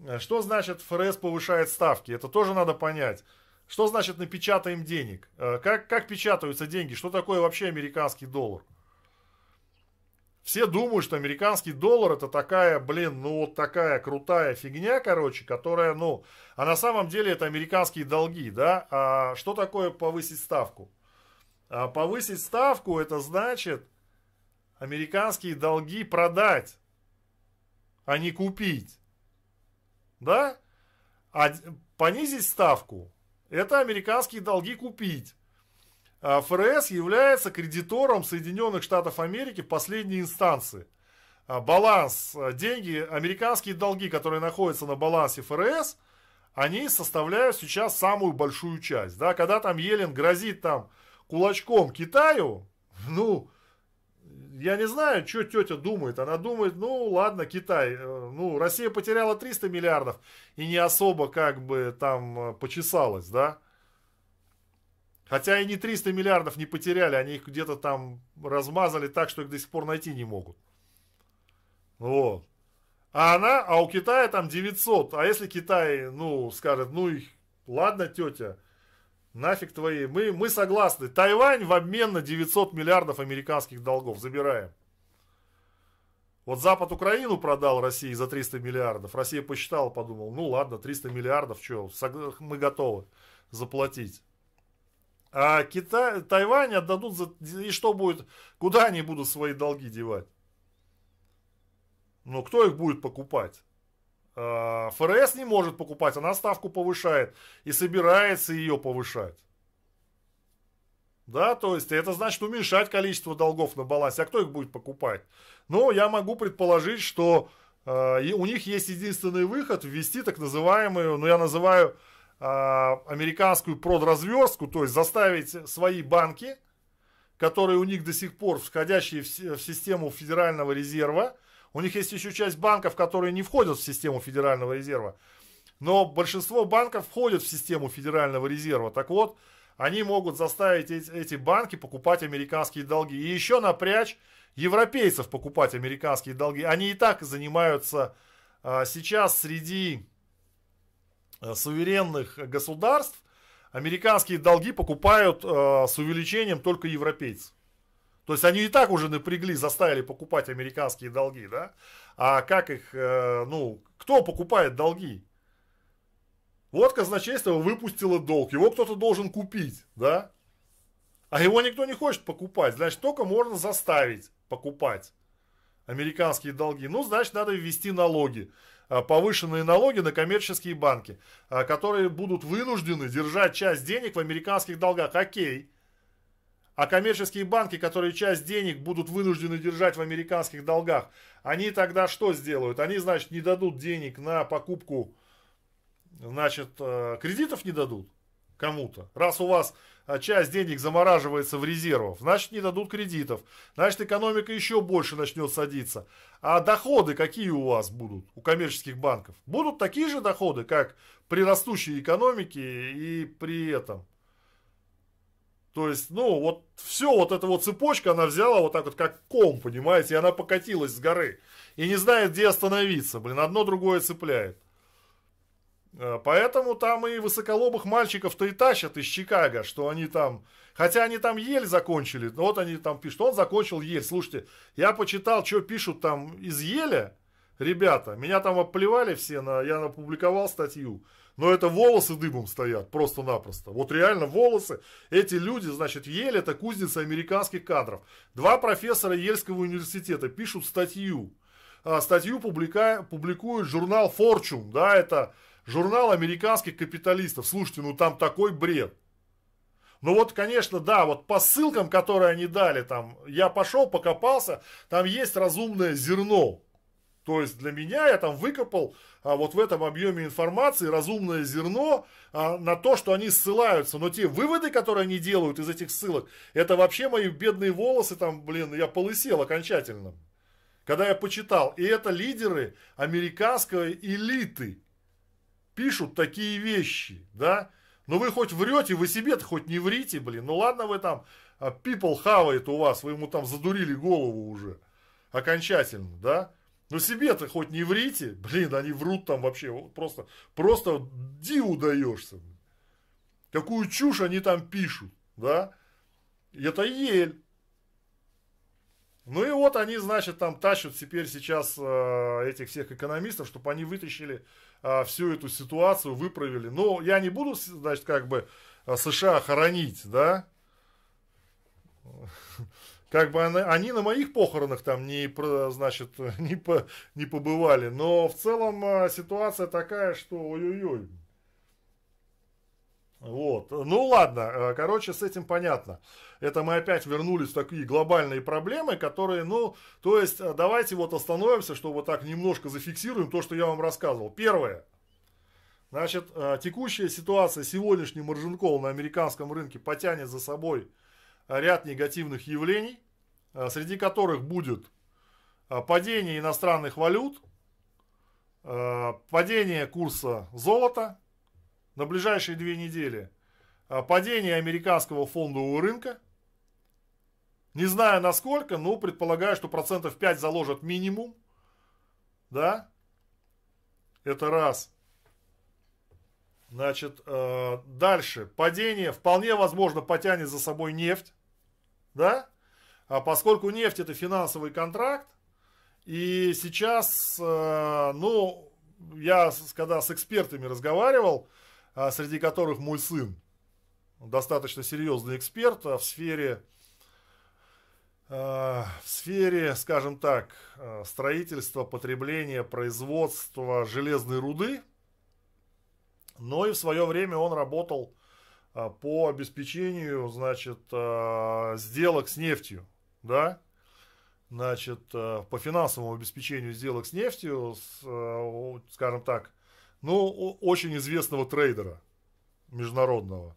э, что значит ФРС повышает ставки, это тоже надо понять. Что значит напечатаем денег? Э, как, как печатаются деньги? Что такое вообще американский доллар? Все думают, что американский доллар это такая, блин, ну вот такая крутая фигня, короче, которая, ну, а на самом деле это американские долги, да? А что такое повысить ставку? А повысить ставку это значит американские долги продать, а не купить. Да? А понизить ставку это американские долги купить. А ФРС является кредитором Соединенных Штатов Америки в последней инстанции. А баланс, а, деньги, американские долги, которые находятся на балансе ФРС, они составляют сейчас самую большую часть. Да? Когда там Елен грозит там кулачком Китаю, *laughs* ну, я не знаю, что тетя думает. Она думает, ну ладно, Китай, э, ну Россия потеряла 300 миллиардов и не особо как бы там э, почесалась, да. Хотя и не 300 миллиардов не потеряли, они их где-то там размазали так, что их до сих пор найти не могут. Вот. А она, а у Китая там 900. А если Китай, ну, скажет, ну их, ладно, тетя, нафиг твои, мы, мы согласны. Тайвань в обмен на 900 миллиардов американских долгов забираем. Вот Запад Украину продал России за 300 миллиардов. Россия посчитала, подумала, ну ладно, 300 миллиардов, что, мы готовы заплатить. А Китай, Тайвань отдадут за... И что будет? Куда они будут свои долги девать? Ну, кто их будет покупать? А, ФРС не может покупать, она ставку повышает и собирается ее повышать. Да, то есть это значит уменьшать количество долгов на балансе. А кто их будет покупать? Ну, я могу предположить, что э, у них есть единственный выход ввести так называемую, ну я называю а, американскую продразверстку, то есть заставить свои банки, которые у них до сих пор входящие в, в систему Федерального резерва, у них есть еще часть банков, которые не входят в систему Федерального резерва, но большинство банков входят в систему Федерального резерва. Так вот, они могут заставить эти, банки покупать американские долги. И еще напрячь европейцев покупать американские долги. Они и так занимаются а, сейчас среди Э, суверенных государств американские долги покупают э, с увеличением только европейцы. То есть они и так уже напрягли, заставили покупать американские долги, да? А как их, э, ну, кто покупает долги? Вот казначейство выпустило долг, его кто-то должен купить, да? А его никто не хочет покупать, значит, только можно заставить покупать американские долги. Ну, значит, надо ввести налоги. А, повышенные налоги на коммерческие банки, а, которые будут вынуждены держать часть денег в американских долгах. Окей. А коммерческие банки, которые часть денег будут вынуждены держать в американских долгах, они тогда что сделают? Они, значит, не дадут денег на покупку, значит, э, кредитов не дадут кому-то. Раз у вас а часть денег замораживается в резервах, значит не дадут кредитов, значит экономика еще больше начнет садиться. А доходы какие у вас будут, у коммерческих банков? Будут такие же доходы, как при растущей экономике и при этом. То есть, ну, вот все, вот эта вот цепочка, она взяла вот так вот, как ком, понимаете, и она покатилась с горы. И не знает, где остановиться, блин, одно другое цепляет. Э, поэтому там и высоколобых мальчиков-то и тащат из Чикаго, что они там... Хотя они там ель закончили, вот они там пишут, он закончил ель. Слушайте, я почитал, что пишут там из еля, ребята, меня там оплевали все, на, я опубликовал статью, но это волосы дыбом стоят, просто-напросто. Вот реально волосы, эти люди, значит, Ель это кузница американских кадров. Два профессора Ельского университета пишут статью. А, статью публика, публикует журнал Fortune, да, это журнал американских капиталистов. Слушайте, ну там такой бред. Ну вот, конечно, да, вот по ссылкам, которые они дали, там, я пошел, покопался, там есть разумное зерно. То есть для меня я там выкопал а, вот в этом объеме информации разумное зерно а, на то, что они ссылаются. Но те выводы, которые они делают из этих ссылок, это вообще мои бедные волосы, там, блин, я полысел окончательно. Когда я почитал. И это лидеры американской элиты пишут такие вещи, да. Ну вы хоть врете, вы себе-то хоть не врите, блин. Ну ладно вы там, а, people хавает у вас, вы ему там задурили голову уже окончательно, да. Но себе-то хоть не врите, блин, они врут там вообще, просто, просто диву даешься. Какую чушь они там пишут, да. Это ель. Ну и вот они, значит, там тащат теперь сейчас э, этих всех экономистов, чтобы они вытащили э, всю эту ситуацию, выправили. Но я не буду, значит, как бы э, США хоронить, да. Как бы они, они на моих похоронах там не, значит, *laughs* не, по, не побывали. Но в целом э, ситуация такая, что ой-ой-ой. Вот. Ну ладно, э, короче, с этим понятно. Это мы опять вернулись в такие глобальные проблемы, которые, ну, то есть, э, давайте вот остановимся, чтобы так немножко зафиксируем то, что я вам рассказывал. Первое. Значит, э, текущая ситуация, сегодняшний маржин на американском рынке потянет за собой ряд негативных явлений, среди которых будет падение иностранных валют, падение курса золота, на ближайшие две недели падение американского фондового рынка. Не знаю насколько, но предполагаю, что процентов 5 заложат минимум. Да? Это раз. Значит, э, дальше. Падение вполне возможно потянет за собой нефть. Да? А поскольку нефть это финансовый контракт, и сейчас, э, ну, я когда с экспертами разговаривал, а, среди которых мой сын, достаточно серьезный эксперт а, в сфере, в сфере, скажем так, строительства, потребления, производства железной руды, но и в свое время он работал по обеспечению, значит, сделок с нефтью, да, значит, по финансовому обеспечению сделок с нефтью, скажем так, ну, очень известного трейдера международного.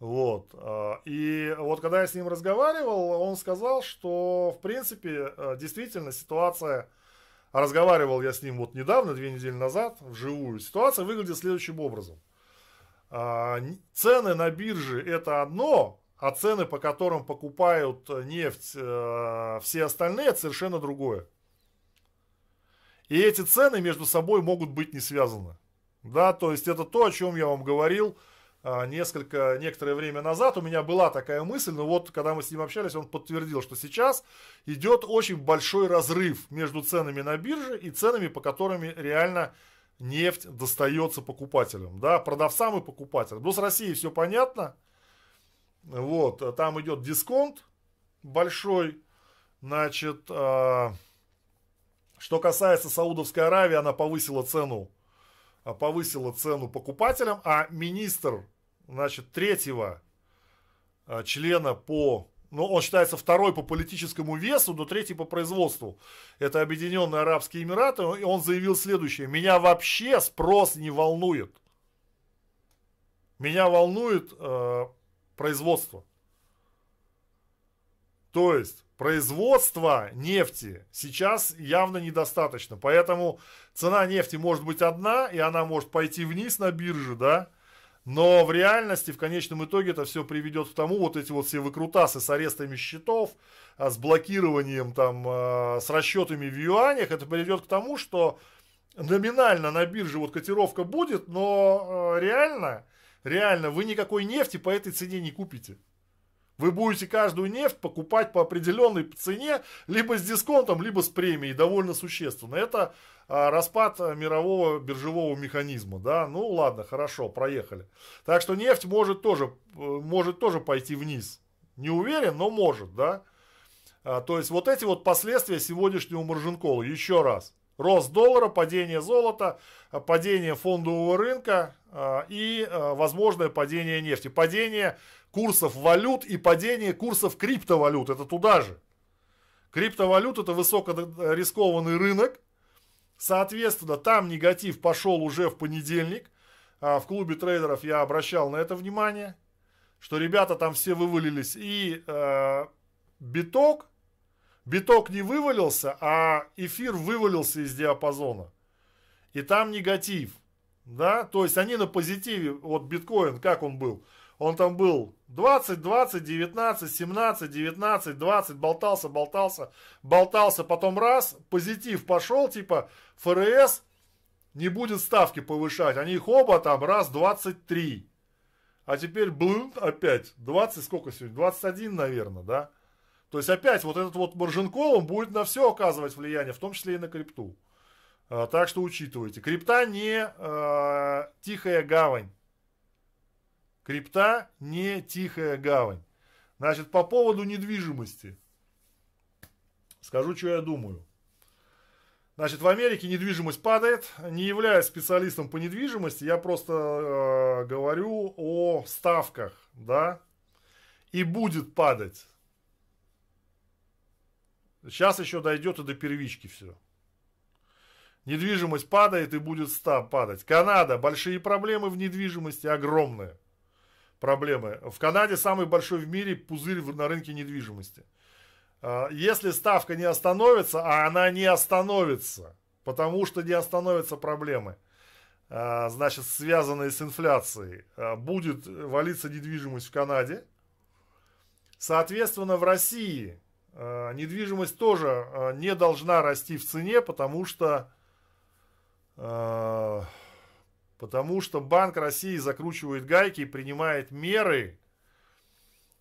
Вот. А, и вот когда я с ним разговаривал, он сказал, что в принципе действительно ситуация, разговаривал я с ним вот недавно, две недели назад, вживую, ситуация выглядит следующим образом. А, цены на бирже это одно, а цены, по которым покупают нефть все остальные, это совершенно другое. И эти цены между собой могут быть не связаны. Да, то есть это то, о чем я вам говорил а, несколько, некоторое время назад. У меня была такая мысль, но вот когда мы с ним общались, он подтвердил, что сейчас идет очень большой разрыв между ценами на бирже и ценами, по которым реально нефть достается покупателям, да, продавцам и покупателям. Ну, с Россией все понятно. Вот, там идет дисконт большой. Значит, э, что касается Саудовской Аравии, она повысила цену, а, повысила цену покупателям, а министр, значит, третьего а, члена по, ну, он считается второй по политическому весу, но третий по производству. Это Объединенные Арабские Эмираты, и он заявил следующее. Меня вообще спрос не волнует. Меня волнует э, производство. То есть, производства нефти сейчас явно недостаточно. Поэтому цена нефти может быть одна, и она может пойти вниз на бирже, да, но в реальности, в конечном итоге, это все приведет к тому, вот эти вот все выкрутасы с арестами счетов, а, с блокированием, там, а, с расчетами в юанях, это приведет к тому, что номинально на бирже вот котировка будет, но э, реально, реально вы никакой нефти по этой цене не купите. Вы будете каждую нефть покупать по определенной цене, либо с дисконтом, либо с премией, довольно существенно. Это а, распад мирового биржевого механизма, да, ну ладно, хорошо, проехали. Так что нефть может тоже, э, может тоже пойти вниз. Не уверен, но может, да. А, то есть вот эти вот последствия сегодняшнего маржинкола, еще раз. Рост доллара, падение золота, падение фондового рынка а, и а, возможное падение нефти. Падение курсов валют и падение курсов криптовалют. Это туда же. Криптовалют это высокорискованный рынок. Соответственно, там негатив пошел уже в понедельник. В клубе трейдеров я обращал на это внимание, что ребята там все вывалились. И биток биток не вывалился, а эфир вывалился из диапазона. И там негатив. Да, то есть они на позитиве, вот биткоин, как он был? Он там был 20, 20, 19, 17, 19, 20, болтался, болтался, болтался, потом раз, позитив пошел, типа ФРС не будет ставки повышать. Они их оба там раз 23. А теперь блин, опять 20, сколько сегодня? 21, наверное, да? То есть опять вот этот вот маржинкол, он будет на все оказывать влияние, в том числе и на крипту. А, так что учитывайте. Крипта не э, тихая гавань. Крипта не тихая гавань. Значит, по поводу недвижимости. Скажу, что я думаю. Значит, в Америке недвижимость падает. Не являясь специалистом по недвижимости, я просто э, говорю о ставках, да, и будет падать. Сейчас еще дойдет и до первички все. Недвижимость падает и будет став падать. Канада. Большие проблемы в недвижимости, огромные проблемы. В Канаде самый большой в мире пузырь на рынке недвижимости. А, если ставка не остановится, а она не остановится, потому что не остановятся проблемы, а, значит, связанные с инфляцией, а, будет валиться недвижимость в Канаде. Соответственно, в России недвижимость тоже э, не должна расти в цене, потому что, э, потому что Банк России закручивает гайки и принимает меры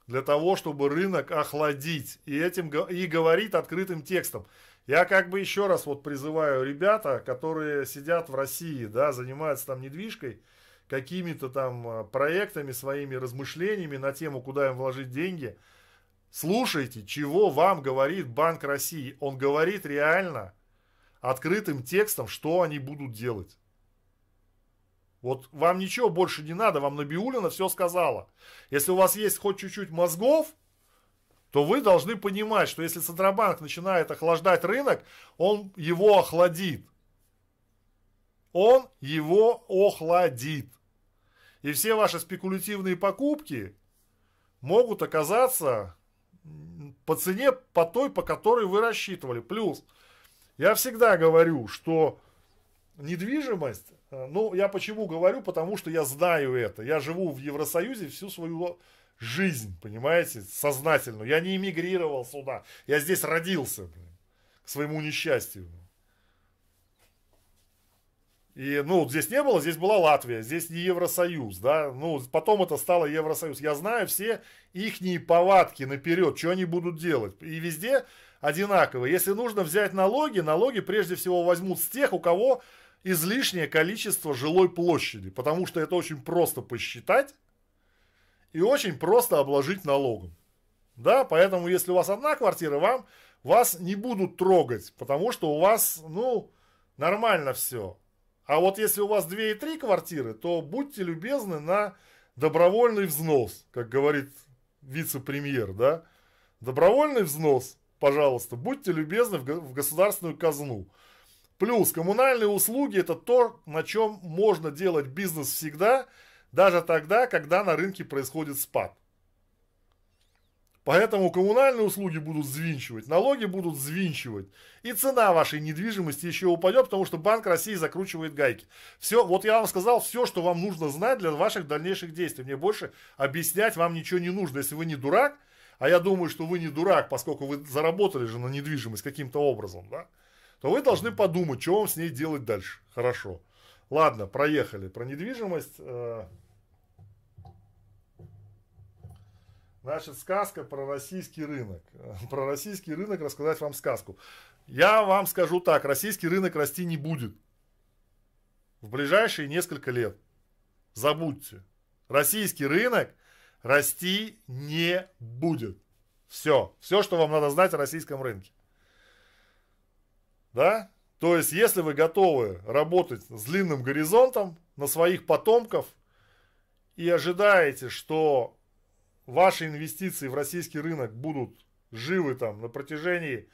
для того, чтобы рынок охладить. И этим и говорит открытым текстом. Я как бы еще раз вот призываю ребята, которые сидят в России, да, занимаются там недвижкой, какими-то там проектами, своими размышлениями на тему, куда им вложить деньги – Слушайте, чего вам говорит Банк России. Он говорит реально открытым текстом, что они будут делать. Вот вам ничего больше не надо, вам Набиулина все сказала. Если у вас есть хоть чуть-чуть мозгов, то вы должны понимать, что если Центробанк начинает охлаждать рынок, он его охладит. Он его охладит. И все ваши спекулятивные покупки могут оказаться по цене, по той, по которой вы рассчитывали. Плюс, я всегда говорю, что недвижимость, э, ну, я почему говорю, потому что я знаю это. Я живу в Евросоюзе всю свою жизнь, понимаете, сознательно. Я не эмигрировал сюда. Я здесь родился, блин, к своему несчастью. И, ну, здесь не было, здесь была Латвия, здесь не Евросоюз, да, ну, потом это стало Евросоюз. Я знаю все ихние повадки наперед, что они будут делать. И везде одинаково. Если нужно взять налоги, налоги прежде всего возьмут с тех, у кого излишнее количество жилой площади, потому что это очень просто посчитать и очень просто обложить налогом. Да, поэтому если у вас одна квартира, вам вас не будут трогать, потому что у вас, ну, нормально все. А вот если у вас 2 и 3 квартиры, то будьте любезны на добровольный взнос, как говорит вице-премьер, да. Добровольный взнос, пожалуйста, будьте любезны в государственную казну. Плюс коммунальные услуги это то, на чем можно делать бизнес всегда, даже тогда, когда на рынке происходит спад. Поэтому коммунальные услуги будут взвинчивать, налоги будут взвинчивать. И цена вашей недвижимости еще упадет, потому что Банк России закручивает гайки. Все, вот я вам сказал все, что вам нужно знать для ваших дальнейших действий. Мне больше объяснять вам ничего не нужно. Если вы не дурак, а я думаю, что вы не дурак, поскольку вы заработали же на недвижимость каким-то образом, да, то вы должны подумать, что вам с ней делать дальше. Хорошо. Ладно, проехали. Про недвижимость. Э, значит, сказка про российский рынок. *laughs* Про российский рынок рассказать вам сказку. Я вам скажу так, российский рынок расти не будет. В ближайшие несколько лет. Забудьте. Российский рынок расти не будет. Все. Все, что вам надо знать о российском рынке. Да? То есть, если вы готовы работать с длинным горизонтом на своих потомков и ожидаете, что ваши инвестиции в российский рынок будут живы там на протяжении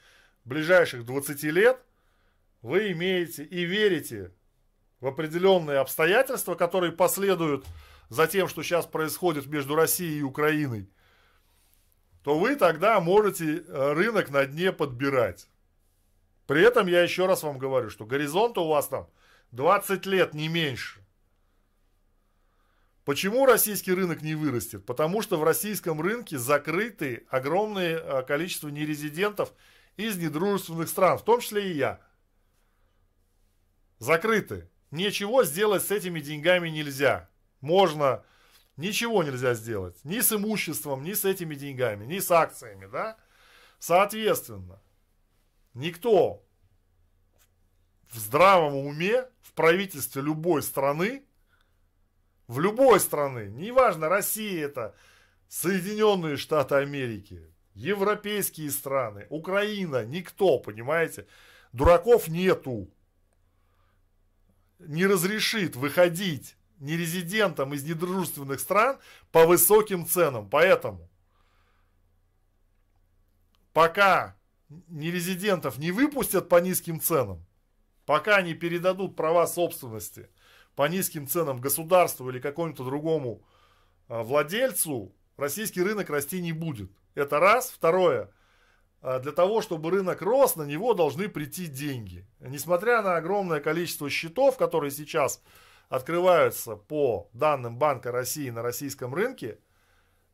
ближайших 20 лет, вы имеете и верите в определенные обстоятельства, которые последуют за тем, что сейчас происходит между Россией и Украиной, то вы тогда можете э, рынок на дне подбирать. При этом я еще раз вам говорю, что горизонт у вас там 20 лет, не меньше. Почему российский рынок не вырастет? Потому что в российском рынке закрыты огромное э, количество нерезидентов из недружественных стран, в том числе и я. Закрыты. Ничего сделать с этими деньгами нельзя. Можно, ничего нельзя сделать. Ни с имуществом, ни с этими деньгами, ни с акциями, да? Соответственно, никто в здравом уме в правительстве любой страны, в любой страны, неважно, Россия это, Соединенные Штаты Америки, европейские страны, Украина, никто, понимаете, дураков нету, не разрешит выходить нерезидентам из недружественных стран по высоким ценам. Поэтому пока нерезидентов не выпустят по низким ценам, пока не передадут права собственности по низким ценам государству или какому-то другому а, владельцу, российский рынок расти не будет. Это раз. Второе. А, для того, чтобы рынок рос, на него должны прийти деньги. Несмотря на огромное количество счетов, которые сейчас открываются по данным Банка России на российском рынке,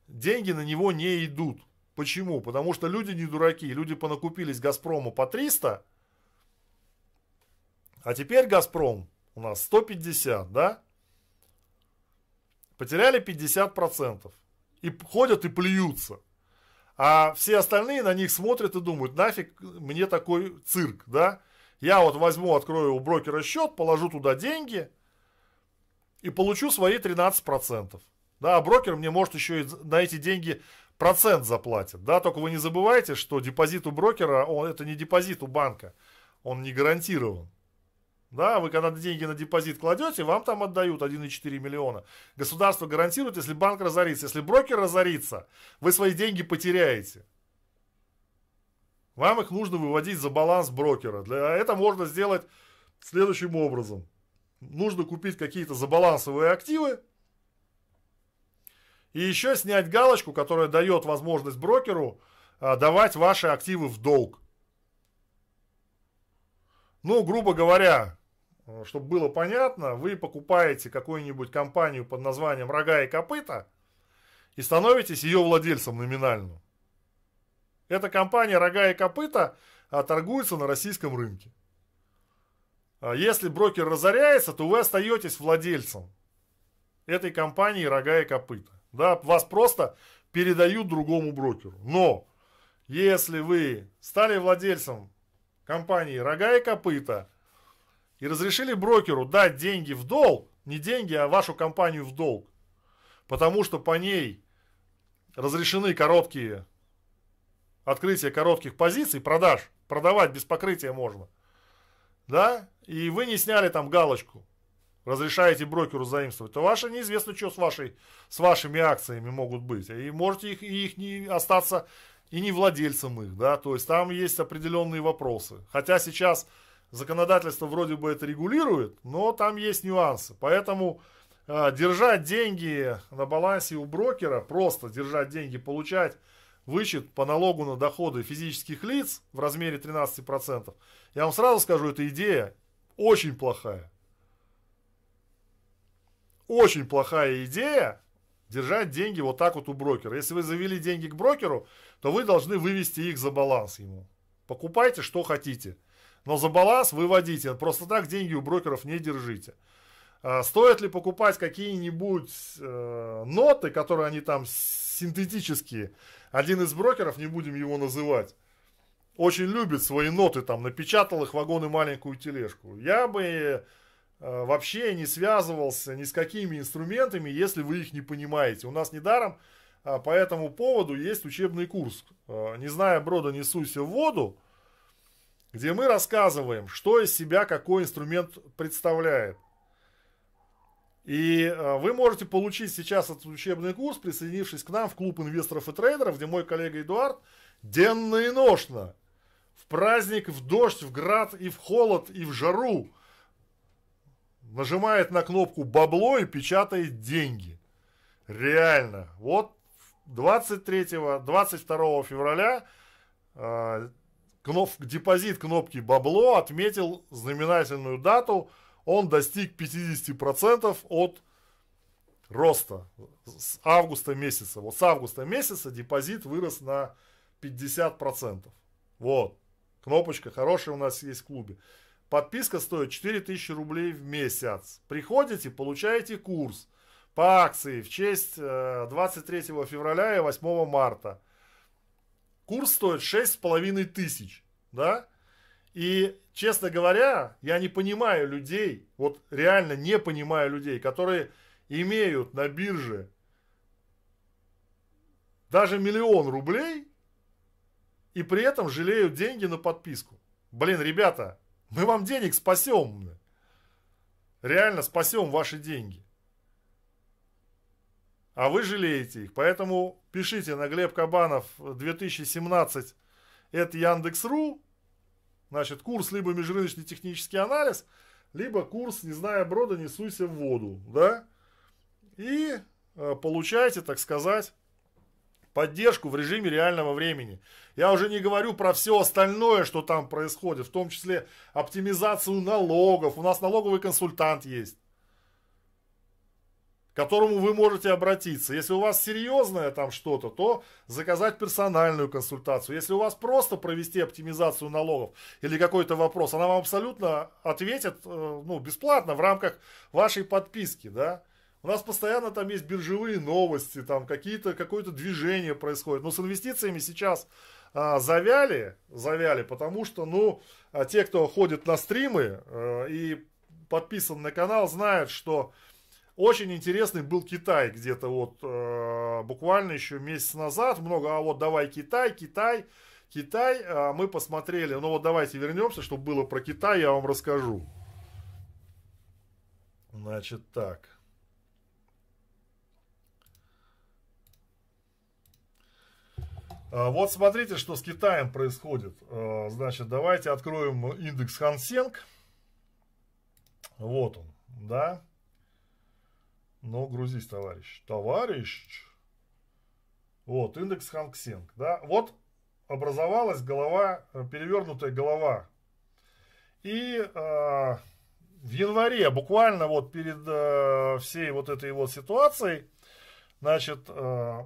деньги на него не идут. Почему? Потому что люди не дураки. Люди понакупились Газпрому по 300, а теперь Газпром у нас 150, да? Потеряли 50%. И ходят и плюются. А все остальные на них смотрят и думают, нафиг мне такой цирк, да? Я вот возьму, открою у брокера счет, положу туда деньги и получу свои 13%. Да, а брокер мне может еще и на эти деньги процент заплатит. Да, только вы не забывайте, что депозит у брокера, он, это не депозит у банка, он не гарантирован. Да, вы когда деньги на депозит кладете, вам там отдают 1,4 миллиона. Государство гарантирует, если банк разорится. Если брокер разорится, вы свои деньги потеряете. Вам их нужно выводить за баланс брокера. Для этого можно сделать следующим образом. Нужно купить какие-то забалансовые активы. И еще снять галочку, которая дает возможность брокеру а, давать ваши активы в долг. Ну, грубо говоря, чтобы было понятно, вы покупаете какую-нибудь компанию под названием «Рога и копыта» и становитесь ее владельцем номинально. Эта компания «Рога и копыта» а, торгуется на российском рынке. А если брокер разоряется, то вы остаетесь владельцем этой компании «Рога и копыта». Да, вас просто передают другому брокеру. Но если вы стали владельцем компании «Рога и копыта», и разрешили брокеру дать деньги в долг, не деньги, а вашу компанию в долг, потому что по ней разрешены короткие открытия коротких позиций, продаж, продавать без покрытия можно, да, и вы не сняли там галочку, разрешаете брокеру заимствовать, то ваше неизвестно, что с, вашей, с вашими акциями могут быть. И можете их, их не остаться и не владельцем их, да, то есть там есть определенные вопросы. Хотя сейчас законодательство вроде бы это регулирует, но там есть нюансы. Поэтому э, держать деньги на балансе у брокера, просто держать деньги, получать вычет по налогу на доходы физических лиц в размере 13%, я вам сразу скажу, эта идея очень плохая. Очень плохая идея держать деньги вот так вот у брокера. Если вы завели деньги к брокеру, то вы должны вывести их за баланс ему. Покупайте, что хотите. Но за баланс выводите. Просто так деньги у брокеров не держите. А стоит ли покупать какие-нибудь э, ноты, которые они там синтетические? Один из брокеров, не будем его называть, очень любит свои ноты, там, напечатал их вагон и маленькую тележку. Я бы э, вообще не связывался ни с какими инструментами, если вы их не понимаете. У нас недаром э, по этому поводу есть учебный курс. Э, не зная брода, несуйся в воду, где мы рассказываем, что из себя какой инструмент представляет. И э, вы можете получить сейчас этот учебный курс, присоединившись к нам в клуб инвесторов и трейдеров, где мой коллега Эдуард денно и ношно, в праздник, в дождь, в град и в холод и в жару нажимает на кнопку бабло и печатает деньги. Реально. Вот 23-22 февраля э, кноп, депозит кнопки бабло отметил знаменательную дату – он достиг 50% от роста с августа месяца. Вот с августа месяца депозит вырос на 50%. Вот. Кнопочка хорошая у нас есть в клубе. Подписка стоит 4000 рублей в месяц. Приходите, получаете курс по акции в честь 23 э, февраля и 8 марта. Курс стоит 6,5 тысяч. Да? И, честно говоря, я не понимаю людей, вот реально не понимаю людей, которые имеют на бирже даже миллион рублей и при этом жалеют деньги на подписку. Блин, ребята, мы вам денег спасем. Реально спасем ваши деньги. А вы жалеете их. Поэтому пишите на Глеб Кабанов 2017 это Яндекс.ру Значит, курс либо межрыночный технический анализ, либо курс, не зная брода, не в воду, да, и э, получаете, так сказать, поддержку в режиме реального времени. Я уже не говорю про все остальное, что там происходит, в том числе оптимизацию налогов. У нас налоговый консультант есть к которому вы можете обратиться. Если у вас серьезное там что-то, то заказать персональную консультацию. Если у вас просто провести оптимизацию налогов или какой-то вопрос, она вам абсолютно ответит э, ну, бесплатно в рамках вашей подписки. Да? У нас постоянно там есть биржевые новости, там какие-то, какое-то движение происходит. Но с инвестициями сейчас а, завяли, завяли, потому что, ну, а те, кто ходит на стримы а, и подписан на канал, знают, что очень интересный был Китай где-то вот э, буквально еще месяц назад. Много, а вот давай Китай, Китай, Китай. Э, мы посмотрели, ну вот давайте вернемся, чтобы было про Китай, я вам расскажу. Значит так. А, вот смотрите, что с Китаем происходит. А, значит, давайте откроем индекс Хансенг. Вот он, да. Но грузись, товарищ. Товарищ. Вот, индекс Ханксенг. Да? Вот образовалась голова, э, перевернутая голова. И э, в январе, буквально вот перед э, всей вот этой вот ситуацией, значит, э,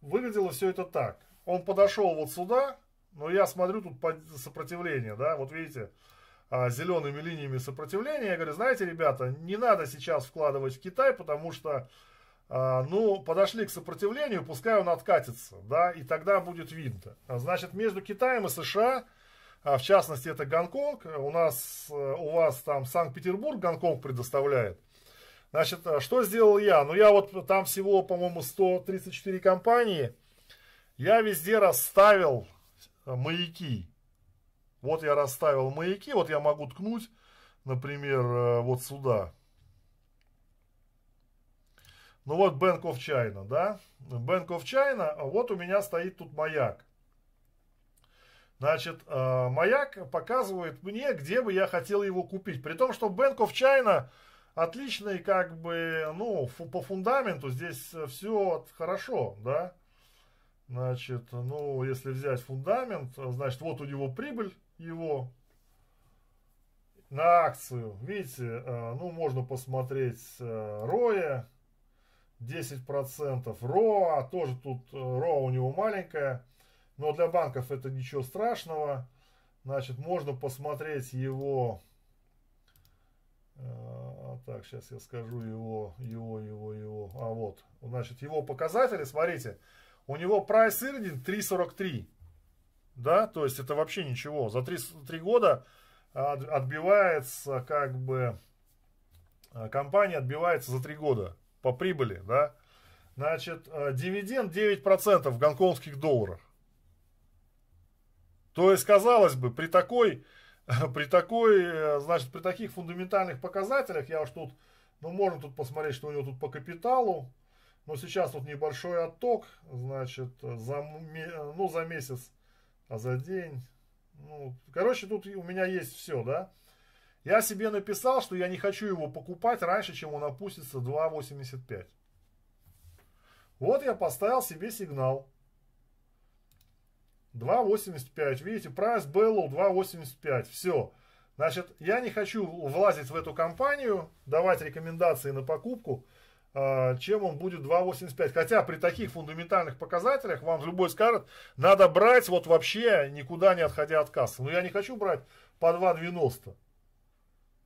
выглядело все это так. Он подошел вот сюда, но я смотрю тут сопротивление, да, вот видите, зелеными линиями сопротивления. Я говорю, знаете, ребята, не надо сейчас вкладывать в Китай, потому что, а, ну, подошли к сопротивлению, пускай он откатится, да, и тогда будет видно. Значит, между Китаем и США, а, в частности, это Гонконг, у нас, э, у вас там Санкт-Петербург Гонконг предоставляет. Значит, что сделал я? Ну, я вот там всего, по-моему, 134 компании. Я везде расставил маяки. Вот я расставил маяки, вот я могу ткнуть, например, э, вот сюда. Ну вот Bank of China, да? Bank of China, вот у меня стоит тут маяк. Значит, э, маяк показывает мне, где бы я хотел его купить. При том, что Bank of China отличный, как бы, ну, по фундаменту здесь все хорошо, да? Значит, ну, если взять фундамент, значит, вот у него прибыль его на акцию. Видите, э, ну, можно посмотреть э, Роя, 10%. РОА, тоже тут э, РОА у него маленькая, но для банков это ничего страшного. Значит, можно посмотреть его... Так, сейчас я скажу его, его, его, его. А вот, значит, его показатели, смотрите, у него price earning 3.43. Да, то есть это вообще ничего. За 3, 3 года отбивается как бы э, компания отбивается за 3 года по прибыли, да. Значит, э, дивиденд 9% в гонконгских долларах. То есть, казалось бы, при такой, *laughs* при такой, э, значит, при таких фундаментальных показателях, я уж тут, ну, можно тут посмотреть, что у него тут по капиталу, но сейчас тут небольшой отток, значит, за, ну, за месяц, а за день, ну, короче, тут у меня есть все, да. Я себе написал, что я не хочу его покупать раньше, чем он опустится 2.85. Вот я поставил себе сигнал. 2.85. Видите, price below 2.85. Все. Значит, я не хочу влазить в эту компанию, давать рекомендации на покупку, чем он будет 2.85. Хотя при таких фундаментальных показателях вам любой скажет, надо брать вот вообще никуда не отходя от кассы. Но я не хочу брать по 2.90.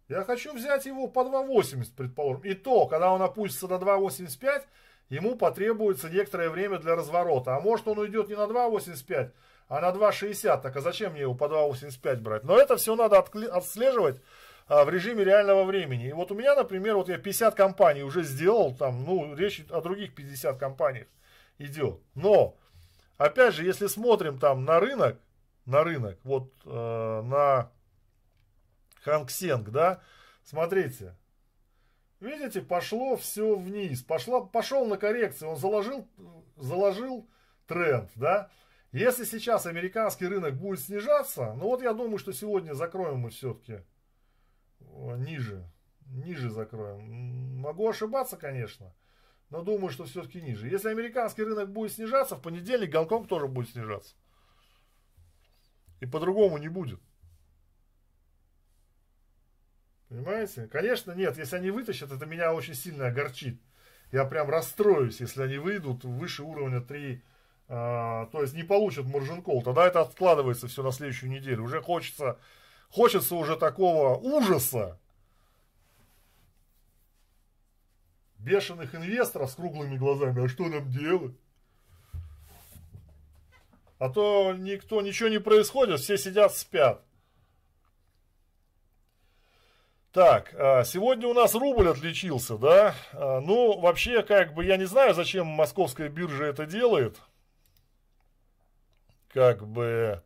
Я хочу взять его по 2.80, предположим. И то, когда он опустится до 2.85, ему потребуется некоторое время для разворота. А может он уйдет не на 2.85, а на 2.60. Так а зачем мне его по 2.85 брать? Но это все надо отслеживать а, в режиме реального времени. И вот у меня, например, вот я 50 компаний уже сделал, там, ну, речь о других 50 компаниях идет. Но, опять же, если смотрим там на рынок, на рынок, вот э, на Хангсенг, да, смотрите, видите, пошло все вниз, пошло, пошел на коррекцию, он заложил, заложил тренд, да, если сейчас американский рынок будет снижаться, ну вот я думаю, что сегодня закроем мы все-таки ниже, ниже закроем. Могу ошибаться, конечно, но думаю, что все-таки ниже. Если американский рынок будет снижаться, в понедельник Гонконг тоже будет снижаться. И по-другому не будет. Понимаете? Конечно, нет, если они вытащат, это меня очень сильно огорчит. Я прям расстроюсь, если они выйдут выше уровня 3, а, то есть не получат маржин кол. Тогда это откладывается все на следующую неделю. Уже хочется, хочется уже такого ужаса. Бешеных инвесторов с круглыми глазами. А что нам делать? А то никто, ничего не происходит, все сидят, спят. Так, а, сегодня у нас рубль отличился, да? А, ну, вообще, как бы, я не знаю, зачем московская биржа это делает. Как бы,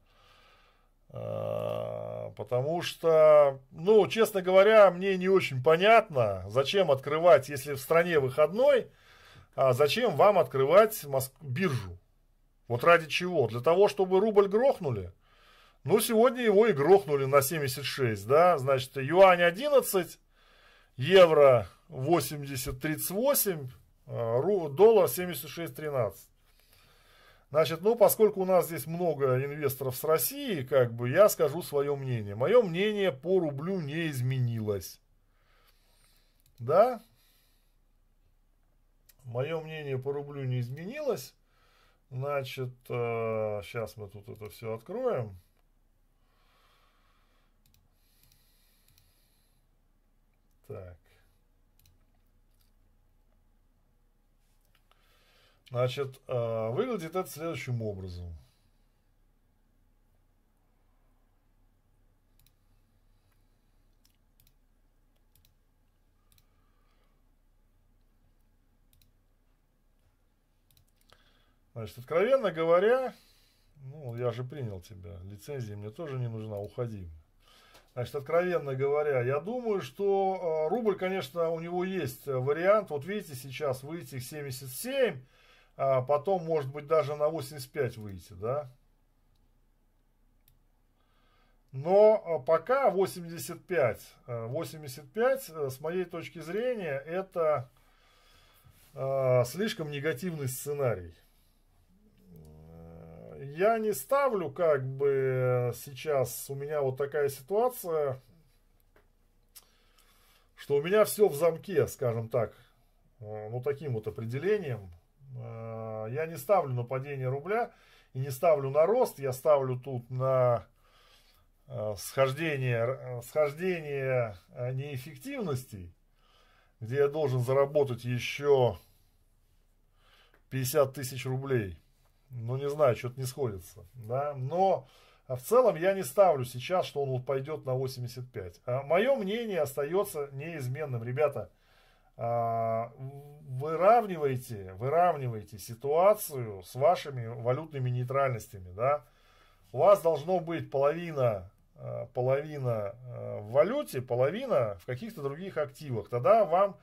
потому что, ну, честно говоря, мне не очень понятно, зачем открывать, если в стране выходной, а зачем вам открывать биржу? Вот ради чего? Для того, чтобы рубль грохнули? Ну, сегодня его и грохнули на 76, да, значит, юань 11, евро 80.38, а, доллар 76.13. Значит, ну, поскольку у нас здесь много инвесторов с России, как бы, я скажу свое мнение. Мое мнение по рублю не изменилось. Да? Мое мнение по рублю не изменилось. Значит, э, сейчас мы тут это все откроем. Так. Значит, э, выглядит это следующим образом. Значит, откровенно говоря, ну, я же принял тебя, лицензия мне тоже не нужна, уходи. Значит, откровенно говоря, я думаю, что э, рубль, конечно, у него есть вариант. Вот видите, сейчас выйти к 77, а потом, может быть, даже на 85 выйти, да. Но э, пока 85, 85, э, с моей точки зрения, это э, слишком негативный сценарий я не ставлю как бы сейчас, у меня вот такая ситуация, что у меня все в замке, скажем так, э, ну таким вот определением. Э, я не ставлю на падение рубля и не ставлю на рост, я ставлю тут на э, схождение, схождение неэффективностей, где я должен заработать еще 50 тысяч рублей. Ну, не знаю, что-то не сходится. Да? Но в целом я не ставлю сейчас, что он вот пойдет на 85. А мое мнение остается неизменным. Ребята, а, выравнивайте, выравнивайте ситуацию с вашими валютными нейтральностями. Да? У вас должно быть половина а, половина а, в валюте, половина в каких-то других активах. Тогда вам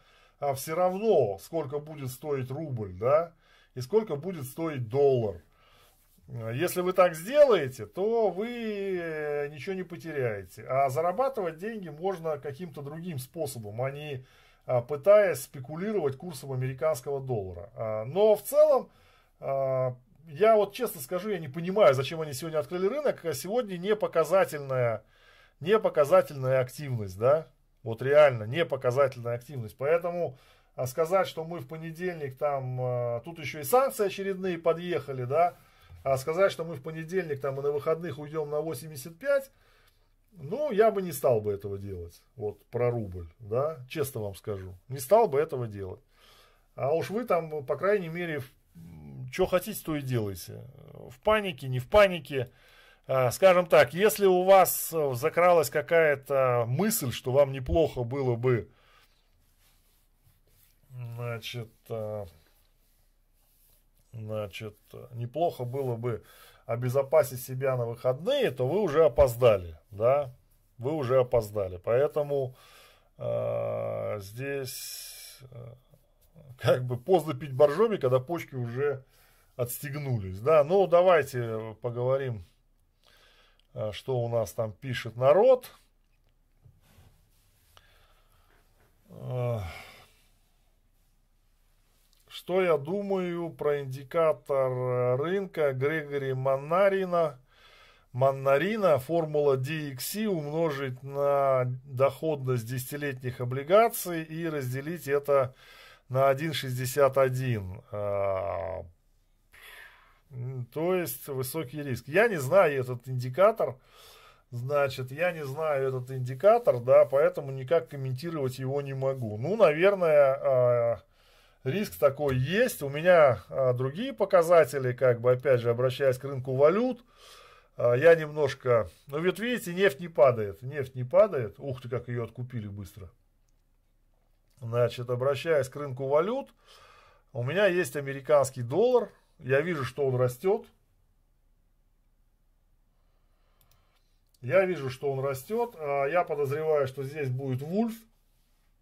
все равно, сколько будет стоить рубль, да, и сколько будет стоить доллар. Если вы так сделаете, то вы э, ничего не потеряете. А зарабатывать деньги можно каким-то другим способом, а, пытаясь спекулировать курсом американского доллара. А, но в целом, а, я вот честно скажу, я не понимаю, зачем они сегодня открыли рынок. Сегодня не показательная, не показательная активность, да, вот реально не показательная активность. Поэтому а сказать, что мы в понедельник там, а, тут еще и санкции очередные подъехали, да, а сказать, что мы в понедельник там и на выходных уйдем на 85, ну, я бы не стал бы этого делать, вот, про рубль, да, честно вам скажу, не стал бы этого делать. А уж вы там, по крайней мере, что хотите, то и делайте. В панике, не в панике. А, скажем так, если у вас закралась какая-то мысль, что вам неплохо было бы Значит, э, значит, неплохо было бы обезопасить себя на выходные, то вы уже опоздали, да, вы уже опоздали. Поэтому э, здесь э, как бы поздно пить боржоми, когда почки уже отстегнулись, да. Ну, давайте поговорим, э, что у нас там пишет народ. Э, что я думаю про индикатор рынка Грегори Маннарина? Маннарина, формула DXC умножить на доходность десятилетних облигаций и разделить это на 1,61. А, то есть высокий риск. Я не знаю этот индикатор. Значит, я не знаю этот индикатор, да, поэтому никак комментировать его не могу. Ну, наверное, а, риск такой есть. У меня а, другие показатели, как бы, опять же, обращаясь к рынку валют, а, я немножко, ну, вот видите, нефть не падает, нефть не падает. Ух ты, как ее откупили быстро. Значит, обращаясь к рынку валют, у меня есть американский доллар, я вижу, что он растет. Я вижу, что он растет. А, я подозреваю, что здесь будет Вульф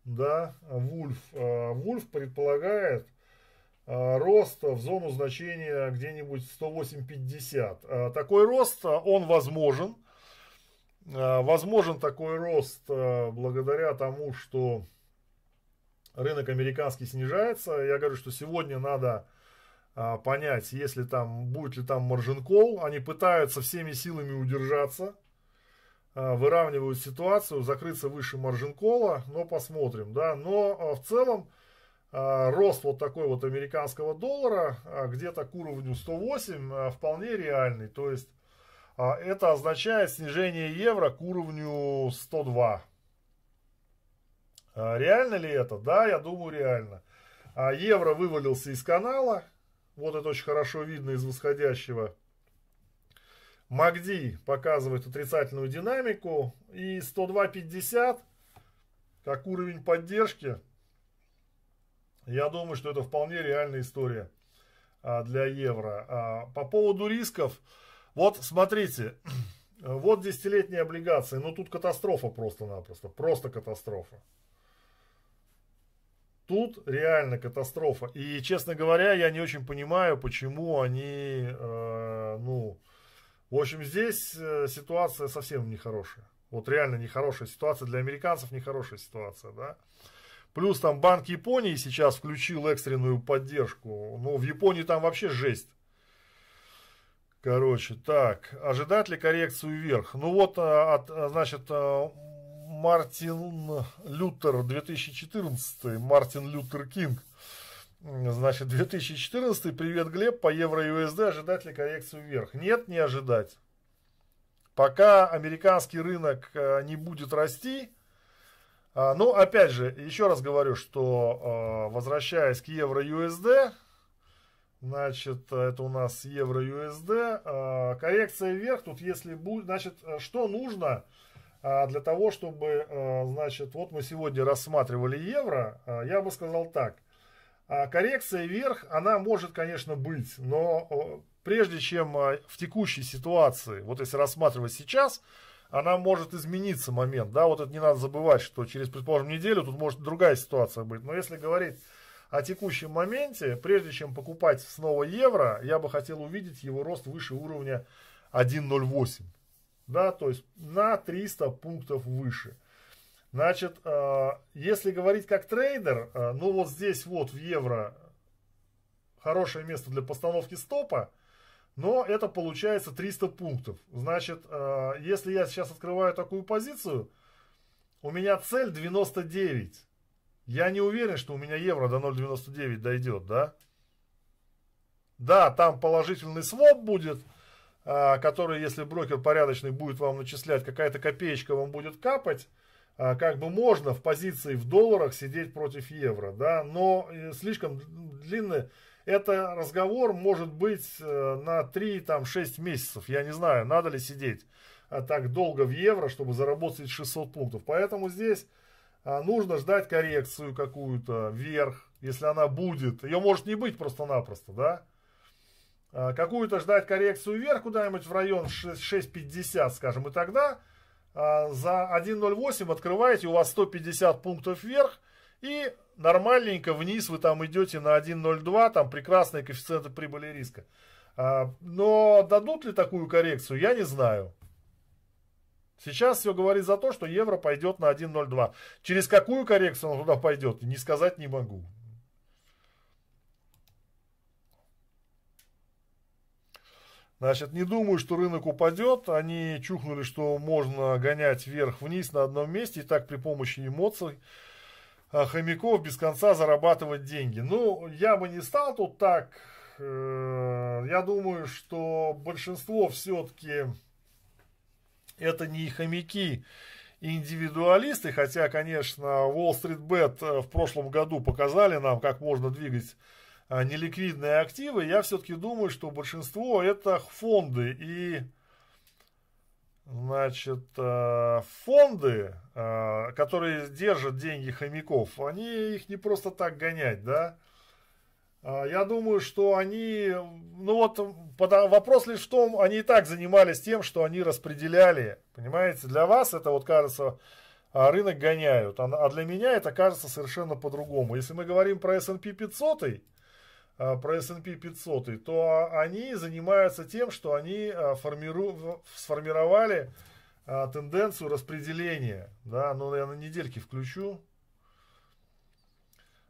да, Вульф. А, Вульф предполагает а, рост в зону значения где-нибудь 108-50. А, такой рост, он возможен. Возможен такой рост благодаря тому, что рынок американский снижается. Я говорю, что сегодня надо понять, если там, будет ли там маржин. Они пытаются всеми силами удержаться выравнивают ситуацию, закрыться выше маржин-кола, но посмотрим, да, но а, в целом а, рост вот такой вот американского доллара где-то к уровню 108 вполне реальный, то есть это означает снижение евро к уровню 102. Реально ли это? Да, я думаю реально. Евро вывалился из канала, вот это очень хорошо видно из восходящего МАКДИ показывает отрицательную динамику. И 102.50 как уровень поддержки. Я думаю, что это вполне реальная история а, для евро. А, по поводу рисков. Вот смотрите. *clears throat* Вот десятилетние облигации. Ну тут катастрофа просто-напросто. Просто катастрофа. Тут реально катастрофа. И, честно говоря, я не очень понимаю, почему они, э, ну, в общем, здесь э, ситуация совсем нехорошая. Вот реально нехорошая ситуация. Для американцев нехорошая ситуация, да. Плюс там Банк Японии сейчас включил экстренную поддержку. Ну, в Японии там вообще жесть. Короче, так, ожидать ли коррекцию вверх? Ну вот, а, от, а, значит, Мартин Лютер 2014, Мартин Лютер Кинг Значит, 2014, привет, Глеб, по евро USD ожидать ли коррекцию вверх? Нет, не ожидать. пока американский рынок э, не будет расти, а, ну, опять же, еще раз говорю, что э, возвращаясь к евро-USD, значит, это у нас евро-USD, э, коррекция вверх, тут если будет, значит, что нужно для того, чтобы, значит, вот мы сегодня рассматривали евро, я бы сказал так, коррекция вверх, она может, конечно, быть, но прежде чем в текущей ситуации, вот если рассматривать сейчас, она может измениться момент, да, вот это не надо забывать, что через, предположим, неделю тут может другая ситуация быть, но если говорить о текущем моменте, прежде чем покупать снова евро, я бы хотел увидеть его рост выше уровня 1.08, да, то есть на 300 пунктов выше. Значит, э, если говорить как трейдер, э, ну вот здесь вот в евро хорошее место для постановки стопа, но это получается 300 пунктов. Значит, э, если я сейчас открываю такую позицию, у меня цель 99. Я не уверен, что у меня евро до 0.99 дойдет, да? Да, там положительный своп будет, который, если брокер порядочный будет вам начислять, какая-то копеечка вам будет капать, как бы можно в позиции в долларах сидеть против евро, да, но слишком длинный это разговор может быть э, на 3-6 месяцев. Я не знаю, надо ли сидеть а, так долго в евро, чтобы заработать 600 пунктов. Поэтому здесь а, нужно ждать коррекцию какую-то вверх, если она будет. Ее может не быть просто-напросто, да? А, какую-то ждать коррекцию вверх куда-нибудь в район 6.50, скажем, и тогда за 1.08 открываете, у вас 150 пунктов вверх, и нормальненько вниз вы там идете на 1.02, там прекрасные коэффициенты прибыли и риска. А, но дадут ли такую коррекцию, я не знаю. Сейчас все говорит за то, что евро пойдет на 1.02. Через какую коррекцию он туда пойдет, не сказать не могу. Значит, не думаю, что рынок упадет. Они чухнули, что можно гонять вверх-вниз на одном месте. И так при помощи эмоций а, хомяков без конца зарабатывать деньги. Ну, я бы не стал тут так. Э, я думаю, что большинство все-таки это не хомяки индивидуалисты, хотя, конечно, Wall Street Bet э, в прошлом году показали нам, как можно двигать неликвидные активы. Я все-таки думаю, что большинство это фонды и Значит, э, фонды, э, которые держат деньги хомяков, они их не просто так гонять, да. А, я думаю, что они, ну вот вопрос лишь в том, они и так занимались тем, что они распределяли, понимаете, для вас это вот кажется, а, рынок гоняют, а, а для меня это кажется совершенно по-другому. Если мы говорим про S&P 500, а, про S&P 500, то они занимаются тем, что они а, формиру... сформировали а, тенденцию распределения. Да, ну, я на недельке включу.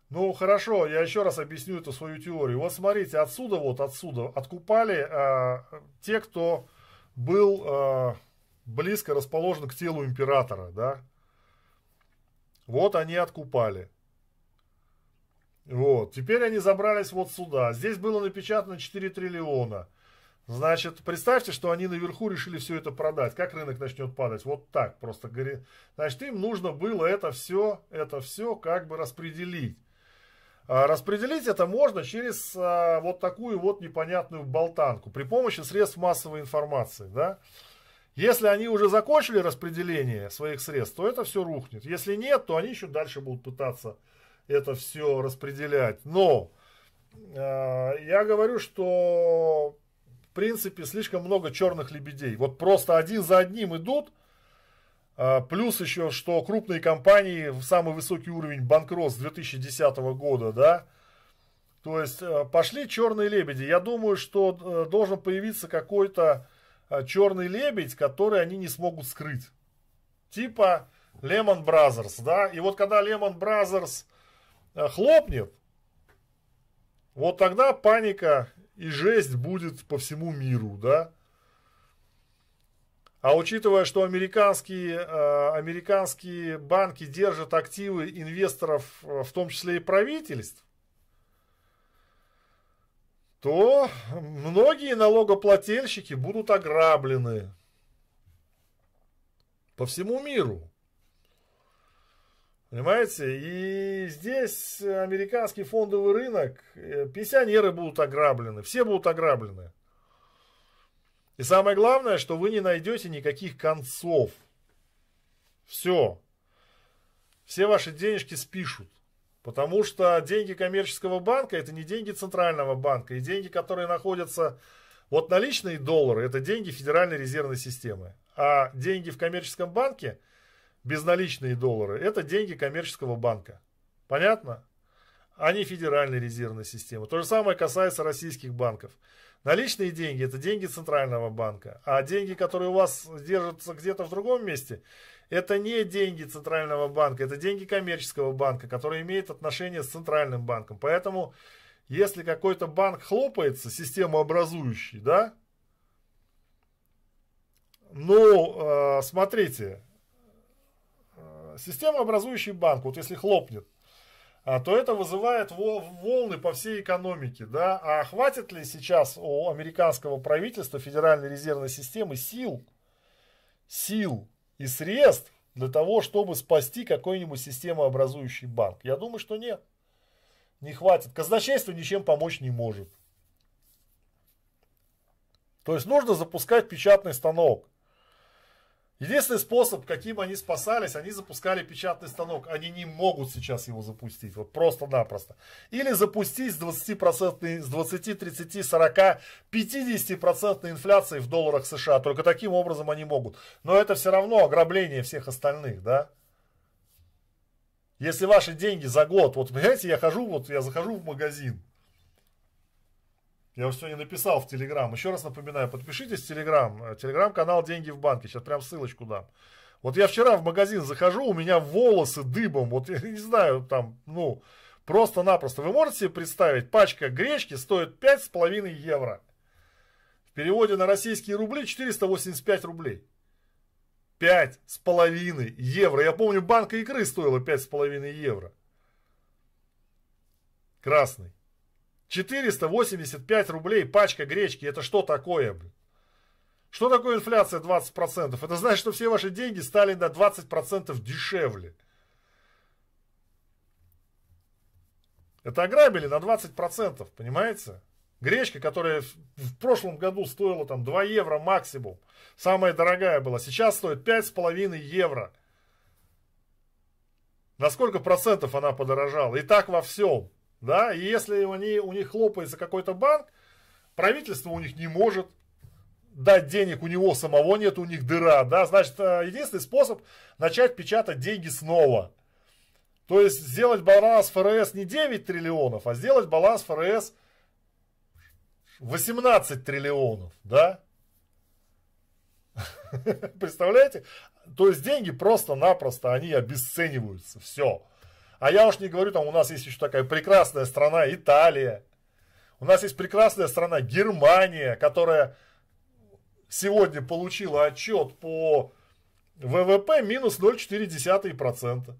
Ну, хорошо, я еще раз объясню эту свою теорию. Вот смотрите, отсюда вот, отсюда откупали а, те, кто был а, близко расположен к телу императора, да. Вот они откупали. Вот. Теперь они забрались вот сюда. Здесь было напечатано 4 триллиона. Значит, представьте, что они наверху решили все это продать. Как рынок начнет падать? Вот так просто. Значит, им нужно было это все, это все как бы распределить. А распределить это можно через а, вот такую вот непонятную болтанку при помощи средств массовой информации. Да? Если они уже закончили распределение своих средств, то это все рухнет. Если нет, то они еще дальше будут пытаться это все распределять. Но э, я говорю, что в принципе слишком много черных лебедей. Вот просто один за одним идут. Э, плюс еще, что крупные компании в самый высокий уровень банкрот с 2010 года, да. То есть э, пошли черные лебеди. Я думаю, что э, должен появиться какой-то э, черный лебедь, который они не смогут скрыть. Типа Lehman Brothers, да. И вот когда Brothers Э, хлопнет, вот тогда паника и жесть будет по всему миру, да. А учитывая, что американские, э, американские банки держат активы инвесторов, э, в том числе и правительств, то многие налогоплательщики будут ограблены. По всему миру. Понимаете? И здесь американский фондовый рынок, э, пенсионеры будут ограблены, все будут ограблены. И самое главное, что вы не найдете никаких концов. Все. Все ваши денежки спишут. Потому что деньги коммерческого банка это не деньги центрального банка. И деньги, которые находятся, вот наличные доллары, это деньги Федеральной резервной системы. А деньги в коммерческом банке – безналичные доллары, это деньги коммерческого банка. Понятно? А федеральной резервной системы. То же самое касается российских банков. Наличные деньги – это деньги Центрального банка. А деньги, которые у вас держатся где-то в другом месте, это не деньги Центрального банка, это деньги коммерческого банка, который имеет отношение с Центральным банком. Поэтому, если какой-то банк хлопается, системообразующий, да, ну, э, смотрите, система, образующий банк, вот если хлопнет, а, то это вызывает волны по всей экономике. Да? А хватит ли сейчас у американского правительства, Федеральной резервной системы сил, сил и средств для того, чтобы спасти какой-нибудь системообразующий банк? Я думаю, что нет. Не хватит. Казначейство ничем помочь не может. То есть нужно запускать печатный станок. Единственный способ, каким они спасались, они запускали печатный станок. Они не могут сейчас его запустить. Вот просто-напросто. Или запустить с 20%, с 20, 30, 40, 50% инфляции в долларах США. Только таким образом они могут. Но это все равно ограбление всех остальных, да? Если ваши деньги за год, вот понимаете, я хожу, вот я захожу в магазин, я уже сегодня написал в Телеграм. Еще раз напоминаю, подпишитесь в Телеграм. Э, Телеграм-канал «Деньги в банке». Сейчас прям ссылочку дам. Вот я вчера в магазин захожу, у меня волосы дыбом. Вот я не знаю, там, ну, просто-напросто. Вы можете себе представить, пачка гречки стоит 5,5 евро. В переводе на российские рубли 485 рублей. 5,5 евро. Я помню, банка икры стоила 5,5 евро. Красный. 485 рублей пачка гречки. Это что такое? Что такое инфляция 20%? Это значит, что все ваши деньги стали на 20% дешевле. Это ограбили на 20%, понимаете? Гречка, которая в прошлом году стоила там 2 евро максимум, самая дорогая была, сейчас стоит 5,5 евро. На сколько процентов она подорожала? И так во всем. Да, и если они, у них хлопается какой-то банк, правительство у них не может дать денег, у него самого нет, у них дыра, да, значит, э, единственный способ начать печатать деньги снова. То есть сделать баланс ФРС не 9 триллионов, а сделать баланс ФРС 18 триллионов, да? *laughs* Представляете? То есть деньги просто-напросто, они обесцениваются, все. А я уж не говорю, там у нас есть еще такая прекрасная страна Италия. У нас есть прекрасная страна Германия, которая сегодня получила отчет по ВВП минус 0,4%.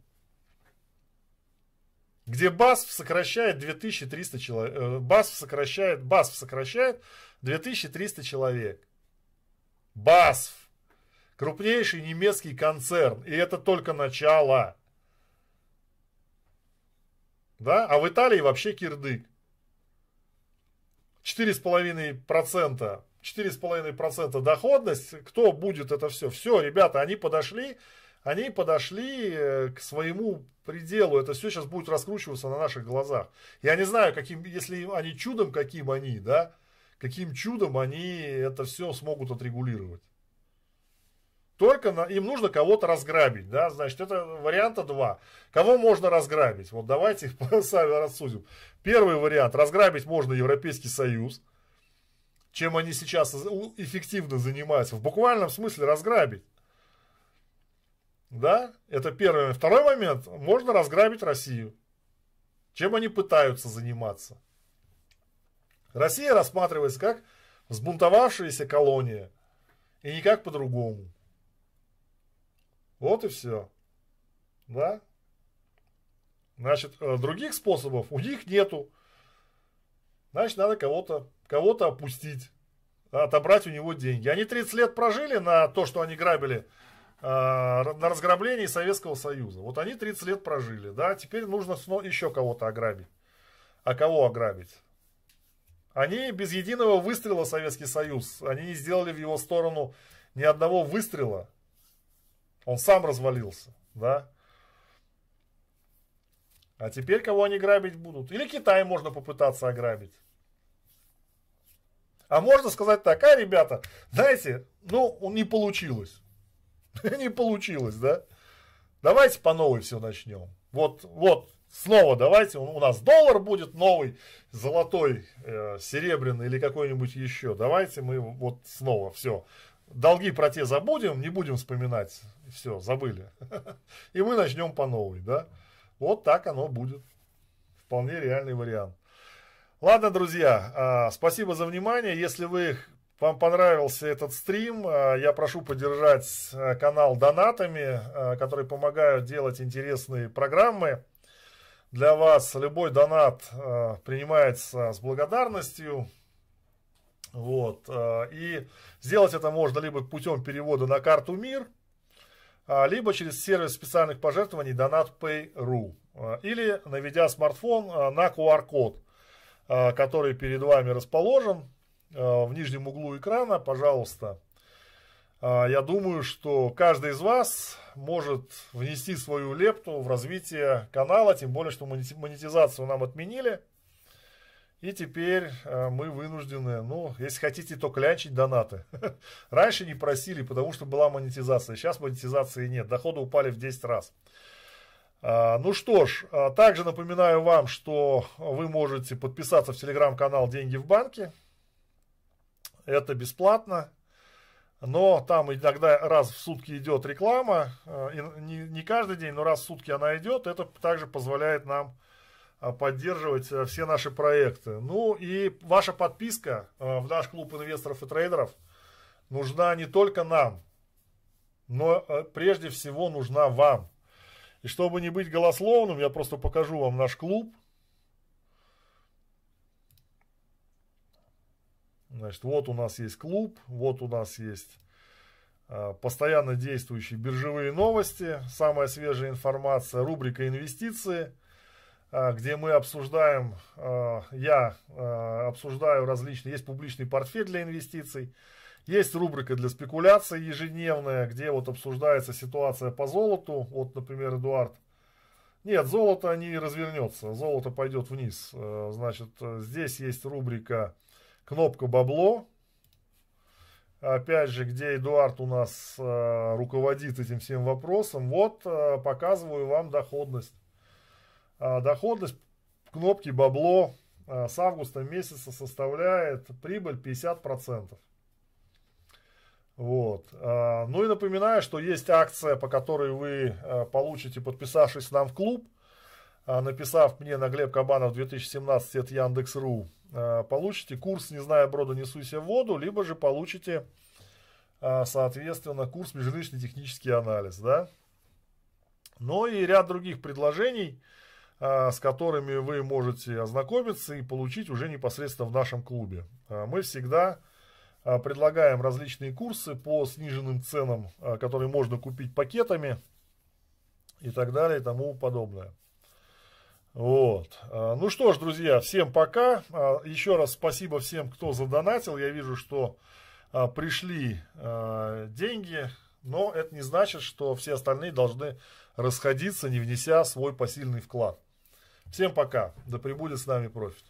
Где БАСФ сокращает 2300 человек. Э, БАСФ сокращает, БАСФ сокращает 2300 человек. БАСФ. Крупнейший немецкий концерн. И это только начало. Да? А в Италии вообще кирдык. 4,5%, 4,5% доходность, кто будет это все? Все, ребята, они подошли, они подошли э, к своему пределу. Это все сейчас будет раскручиваться на наших глазах. Я не знаю, каким, если они чудом, каким они, да, каким чудом они это все смогут отрегулировать. Только на, им нужно кого-то разграбить, да, значит, это варианта два. Кого можно разграбить? Вот давайте *laughs* сами рассудим. Первый вариант, разграбить можно Европейский Союз, чем они сейчас эффективно занимаются, в буквальном смысле разграбить. Да, это первый. Второй момент, можно разграбить Россию. Чем они пытаются заниматься? Россия рассматривается как взбунтовавшаяся колония. И никак по-другому. Вот и все. Да? Значит, э, других способов у них нету. Значит, надо кого-то кого опустить, отобрать у него деньги. Они 30 лет прожили на то, что они грабили на разграблении Советского Союза. Вот они 30 лет прожили, да, теперь нужно еще кого-то ограбить. А кого ограбить? Они без единого выстрела Советский Союз, они не сделали в его сторону ни одного выстрела. Он сам развалился, да. А теперь кого они грабить будут? Или Китай можно попытаться ограбить. А можно сказать так, а, ребята, знаете, ну, не получилось. *laughs* не получилось, да? Давайте по новой все начнем. Вот, вот, снова давайте, у нас доллар будет новый, золотой, э, серебряный или какой-нибудь еще. Давайте мы вот снова все. Долги про те забудем, не будем вспоминать. Все, забыли. *laughs* И мы начнем по новой, да? Вот так оно будет. Вполне реальный вариант. Ладно, друзья, а, спасибо за внимание. Если вы вам понравился этот стрим, а, я прошу поддержать а, канал донатами, которые помогают делать интересные программы. Для вас любой донат принимается с благодарностью. Вот. И сделать это можно либо путем перевода на карту МИР, либо через сервис специальных пожертвований DonatPay.ru. Или наведя смартфон на QR-код, который перед вами расположен. Э, в нижнем углу экрана, пожалуйста. Э, я думаю, что каждый из вас может внести свою лепту в развитие канала, тем более, что монетизацию нам отменили. И теперь э, мы вынуждены, ну, если хотите, то клянчить донаты. *laughs* Раньше не просили, потому что была монетизация. Сейчас монетизации нет. Доходы упали в 10 раз. Ну что ж, также напоминаю вам, что вы можете подписаться в телеграм-канал «Деньги в банке». Это бесплатно. Но там иногда раз в сутки идет реклама. Э, не, каждый день, но раз в сутки она идет. Это также позволяет нам поддерживать э, все наши проекты. Ну и ваша подписка в наш клуб инвесторов и трейдеров нужна не только нам, но прежде всего нужна вам. И чтобы не быть голословным, я просто покажу вам наш клуб. Значит, вот у нас есть клуб, вот у нас есть э, постоянно действующие биржевые новости, самая свежая информация, рубрика инвестиции, э, где мы обсуждаем, э, я обсуждаю различные, есть публичный портфель для инвестиций, есть рубрика для спекуляций ежедневная, где вот обсуждается ситуация по золоту. Вот, например, Эдуард. Нет, золото не развернется, золото пойдет вниз. Значит, здесь есть рубрика кнопка бабло. Опять же, где Эдуард у нас э, руководит этим всем вопросом. Вот э, показываю вам доходность. Э, доходность кнопки бабло э, с августа месяца составляет прибыль 50%. Вот. Э, ну и напоминаю, что есть акция, по которой вы получите, подписавшись нам в клуб, написав мне на Глеб Кабанов 2017 от Яндекс.ру получите курс «Не зная брода, не суйся в воду», либо же получите, соответственно, курс «Межрыночный технический анализ». Да? Но и ряд других предложений, с которыми вы можете ознакомиться и получить уже непосредственно в нашем клубе. Мы всегда предлагаем различные курсы по сниженным ценам, которые можно купить пакетами и так далее и тому подобное. Вот. Ну что ж, друзья, всем пока. Еще раз спасибо всем, кто задонатил. Я вижу, что пришли деньги, но это не значит, что все остальные должны расходиться, не внеся свой посильный вклад. Всем пока. Да пребудет с нами профит.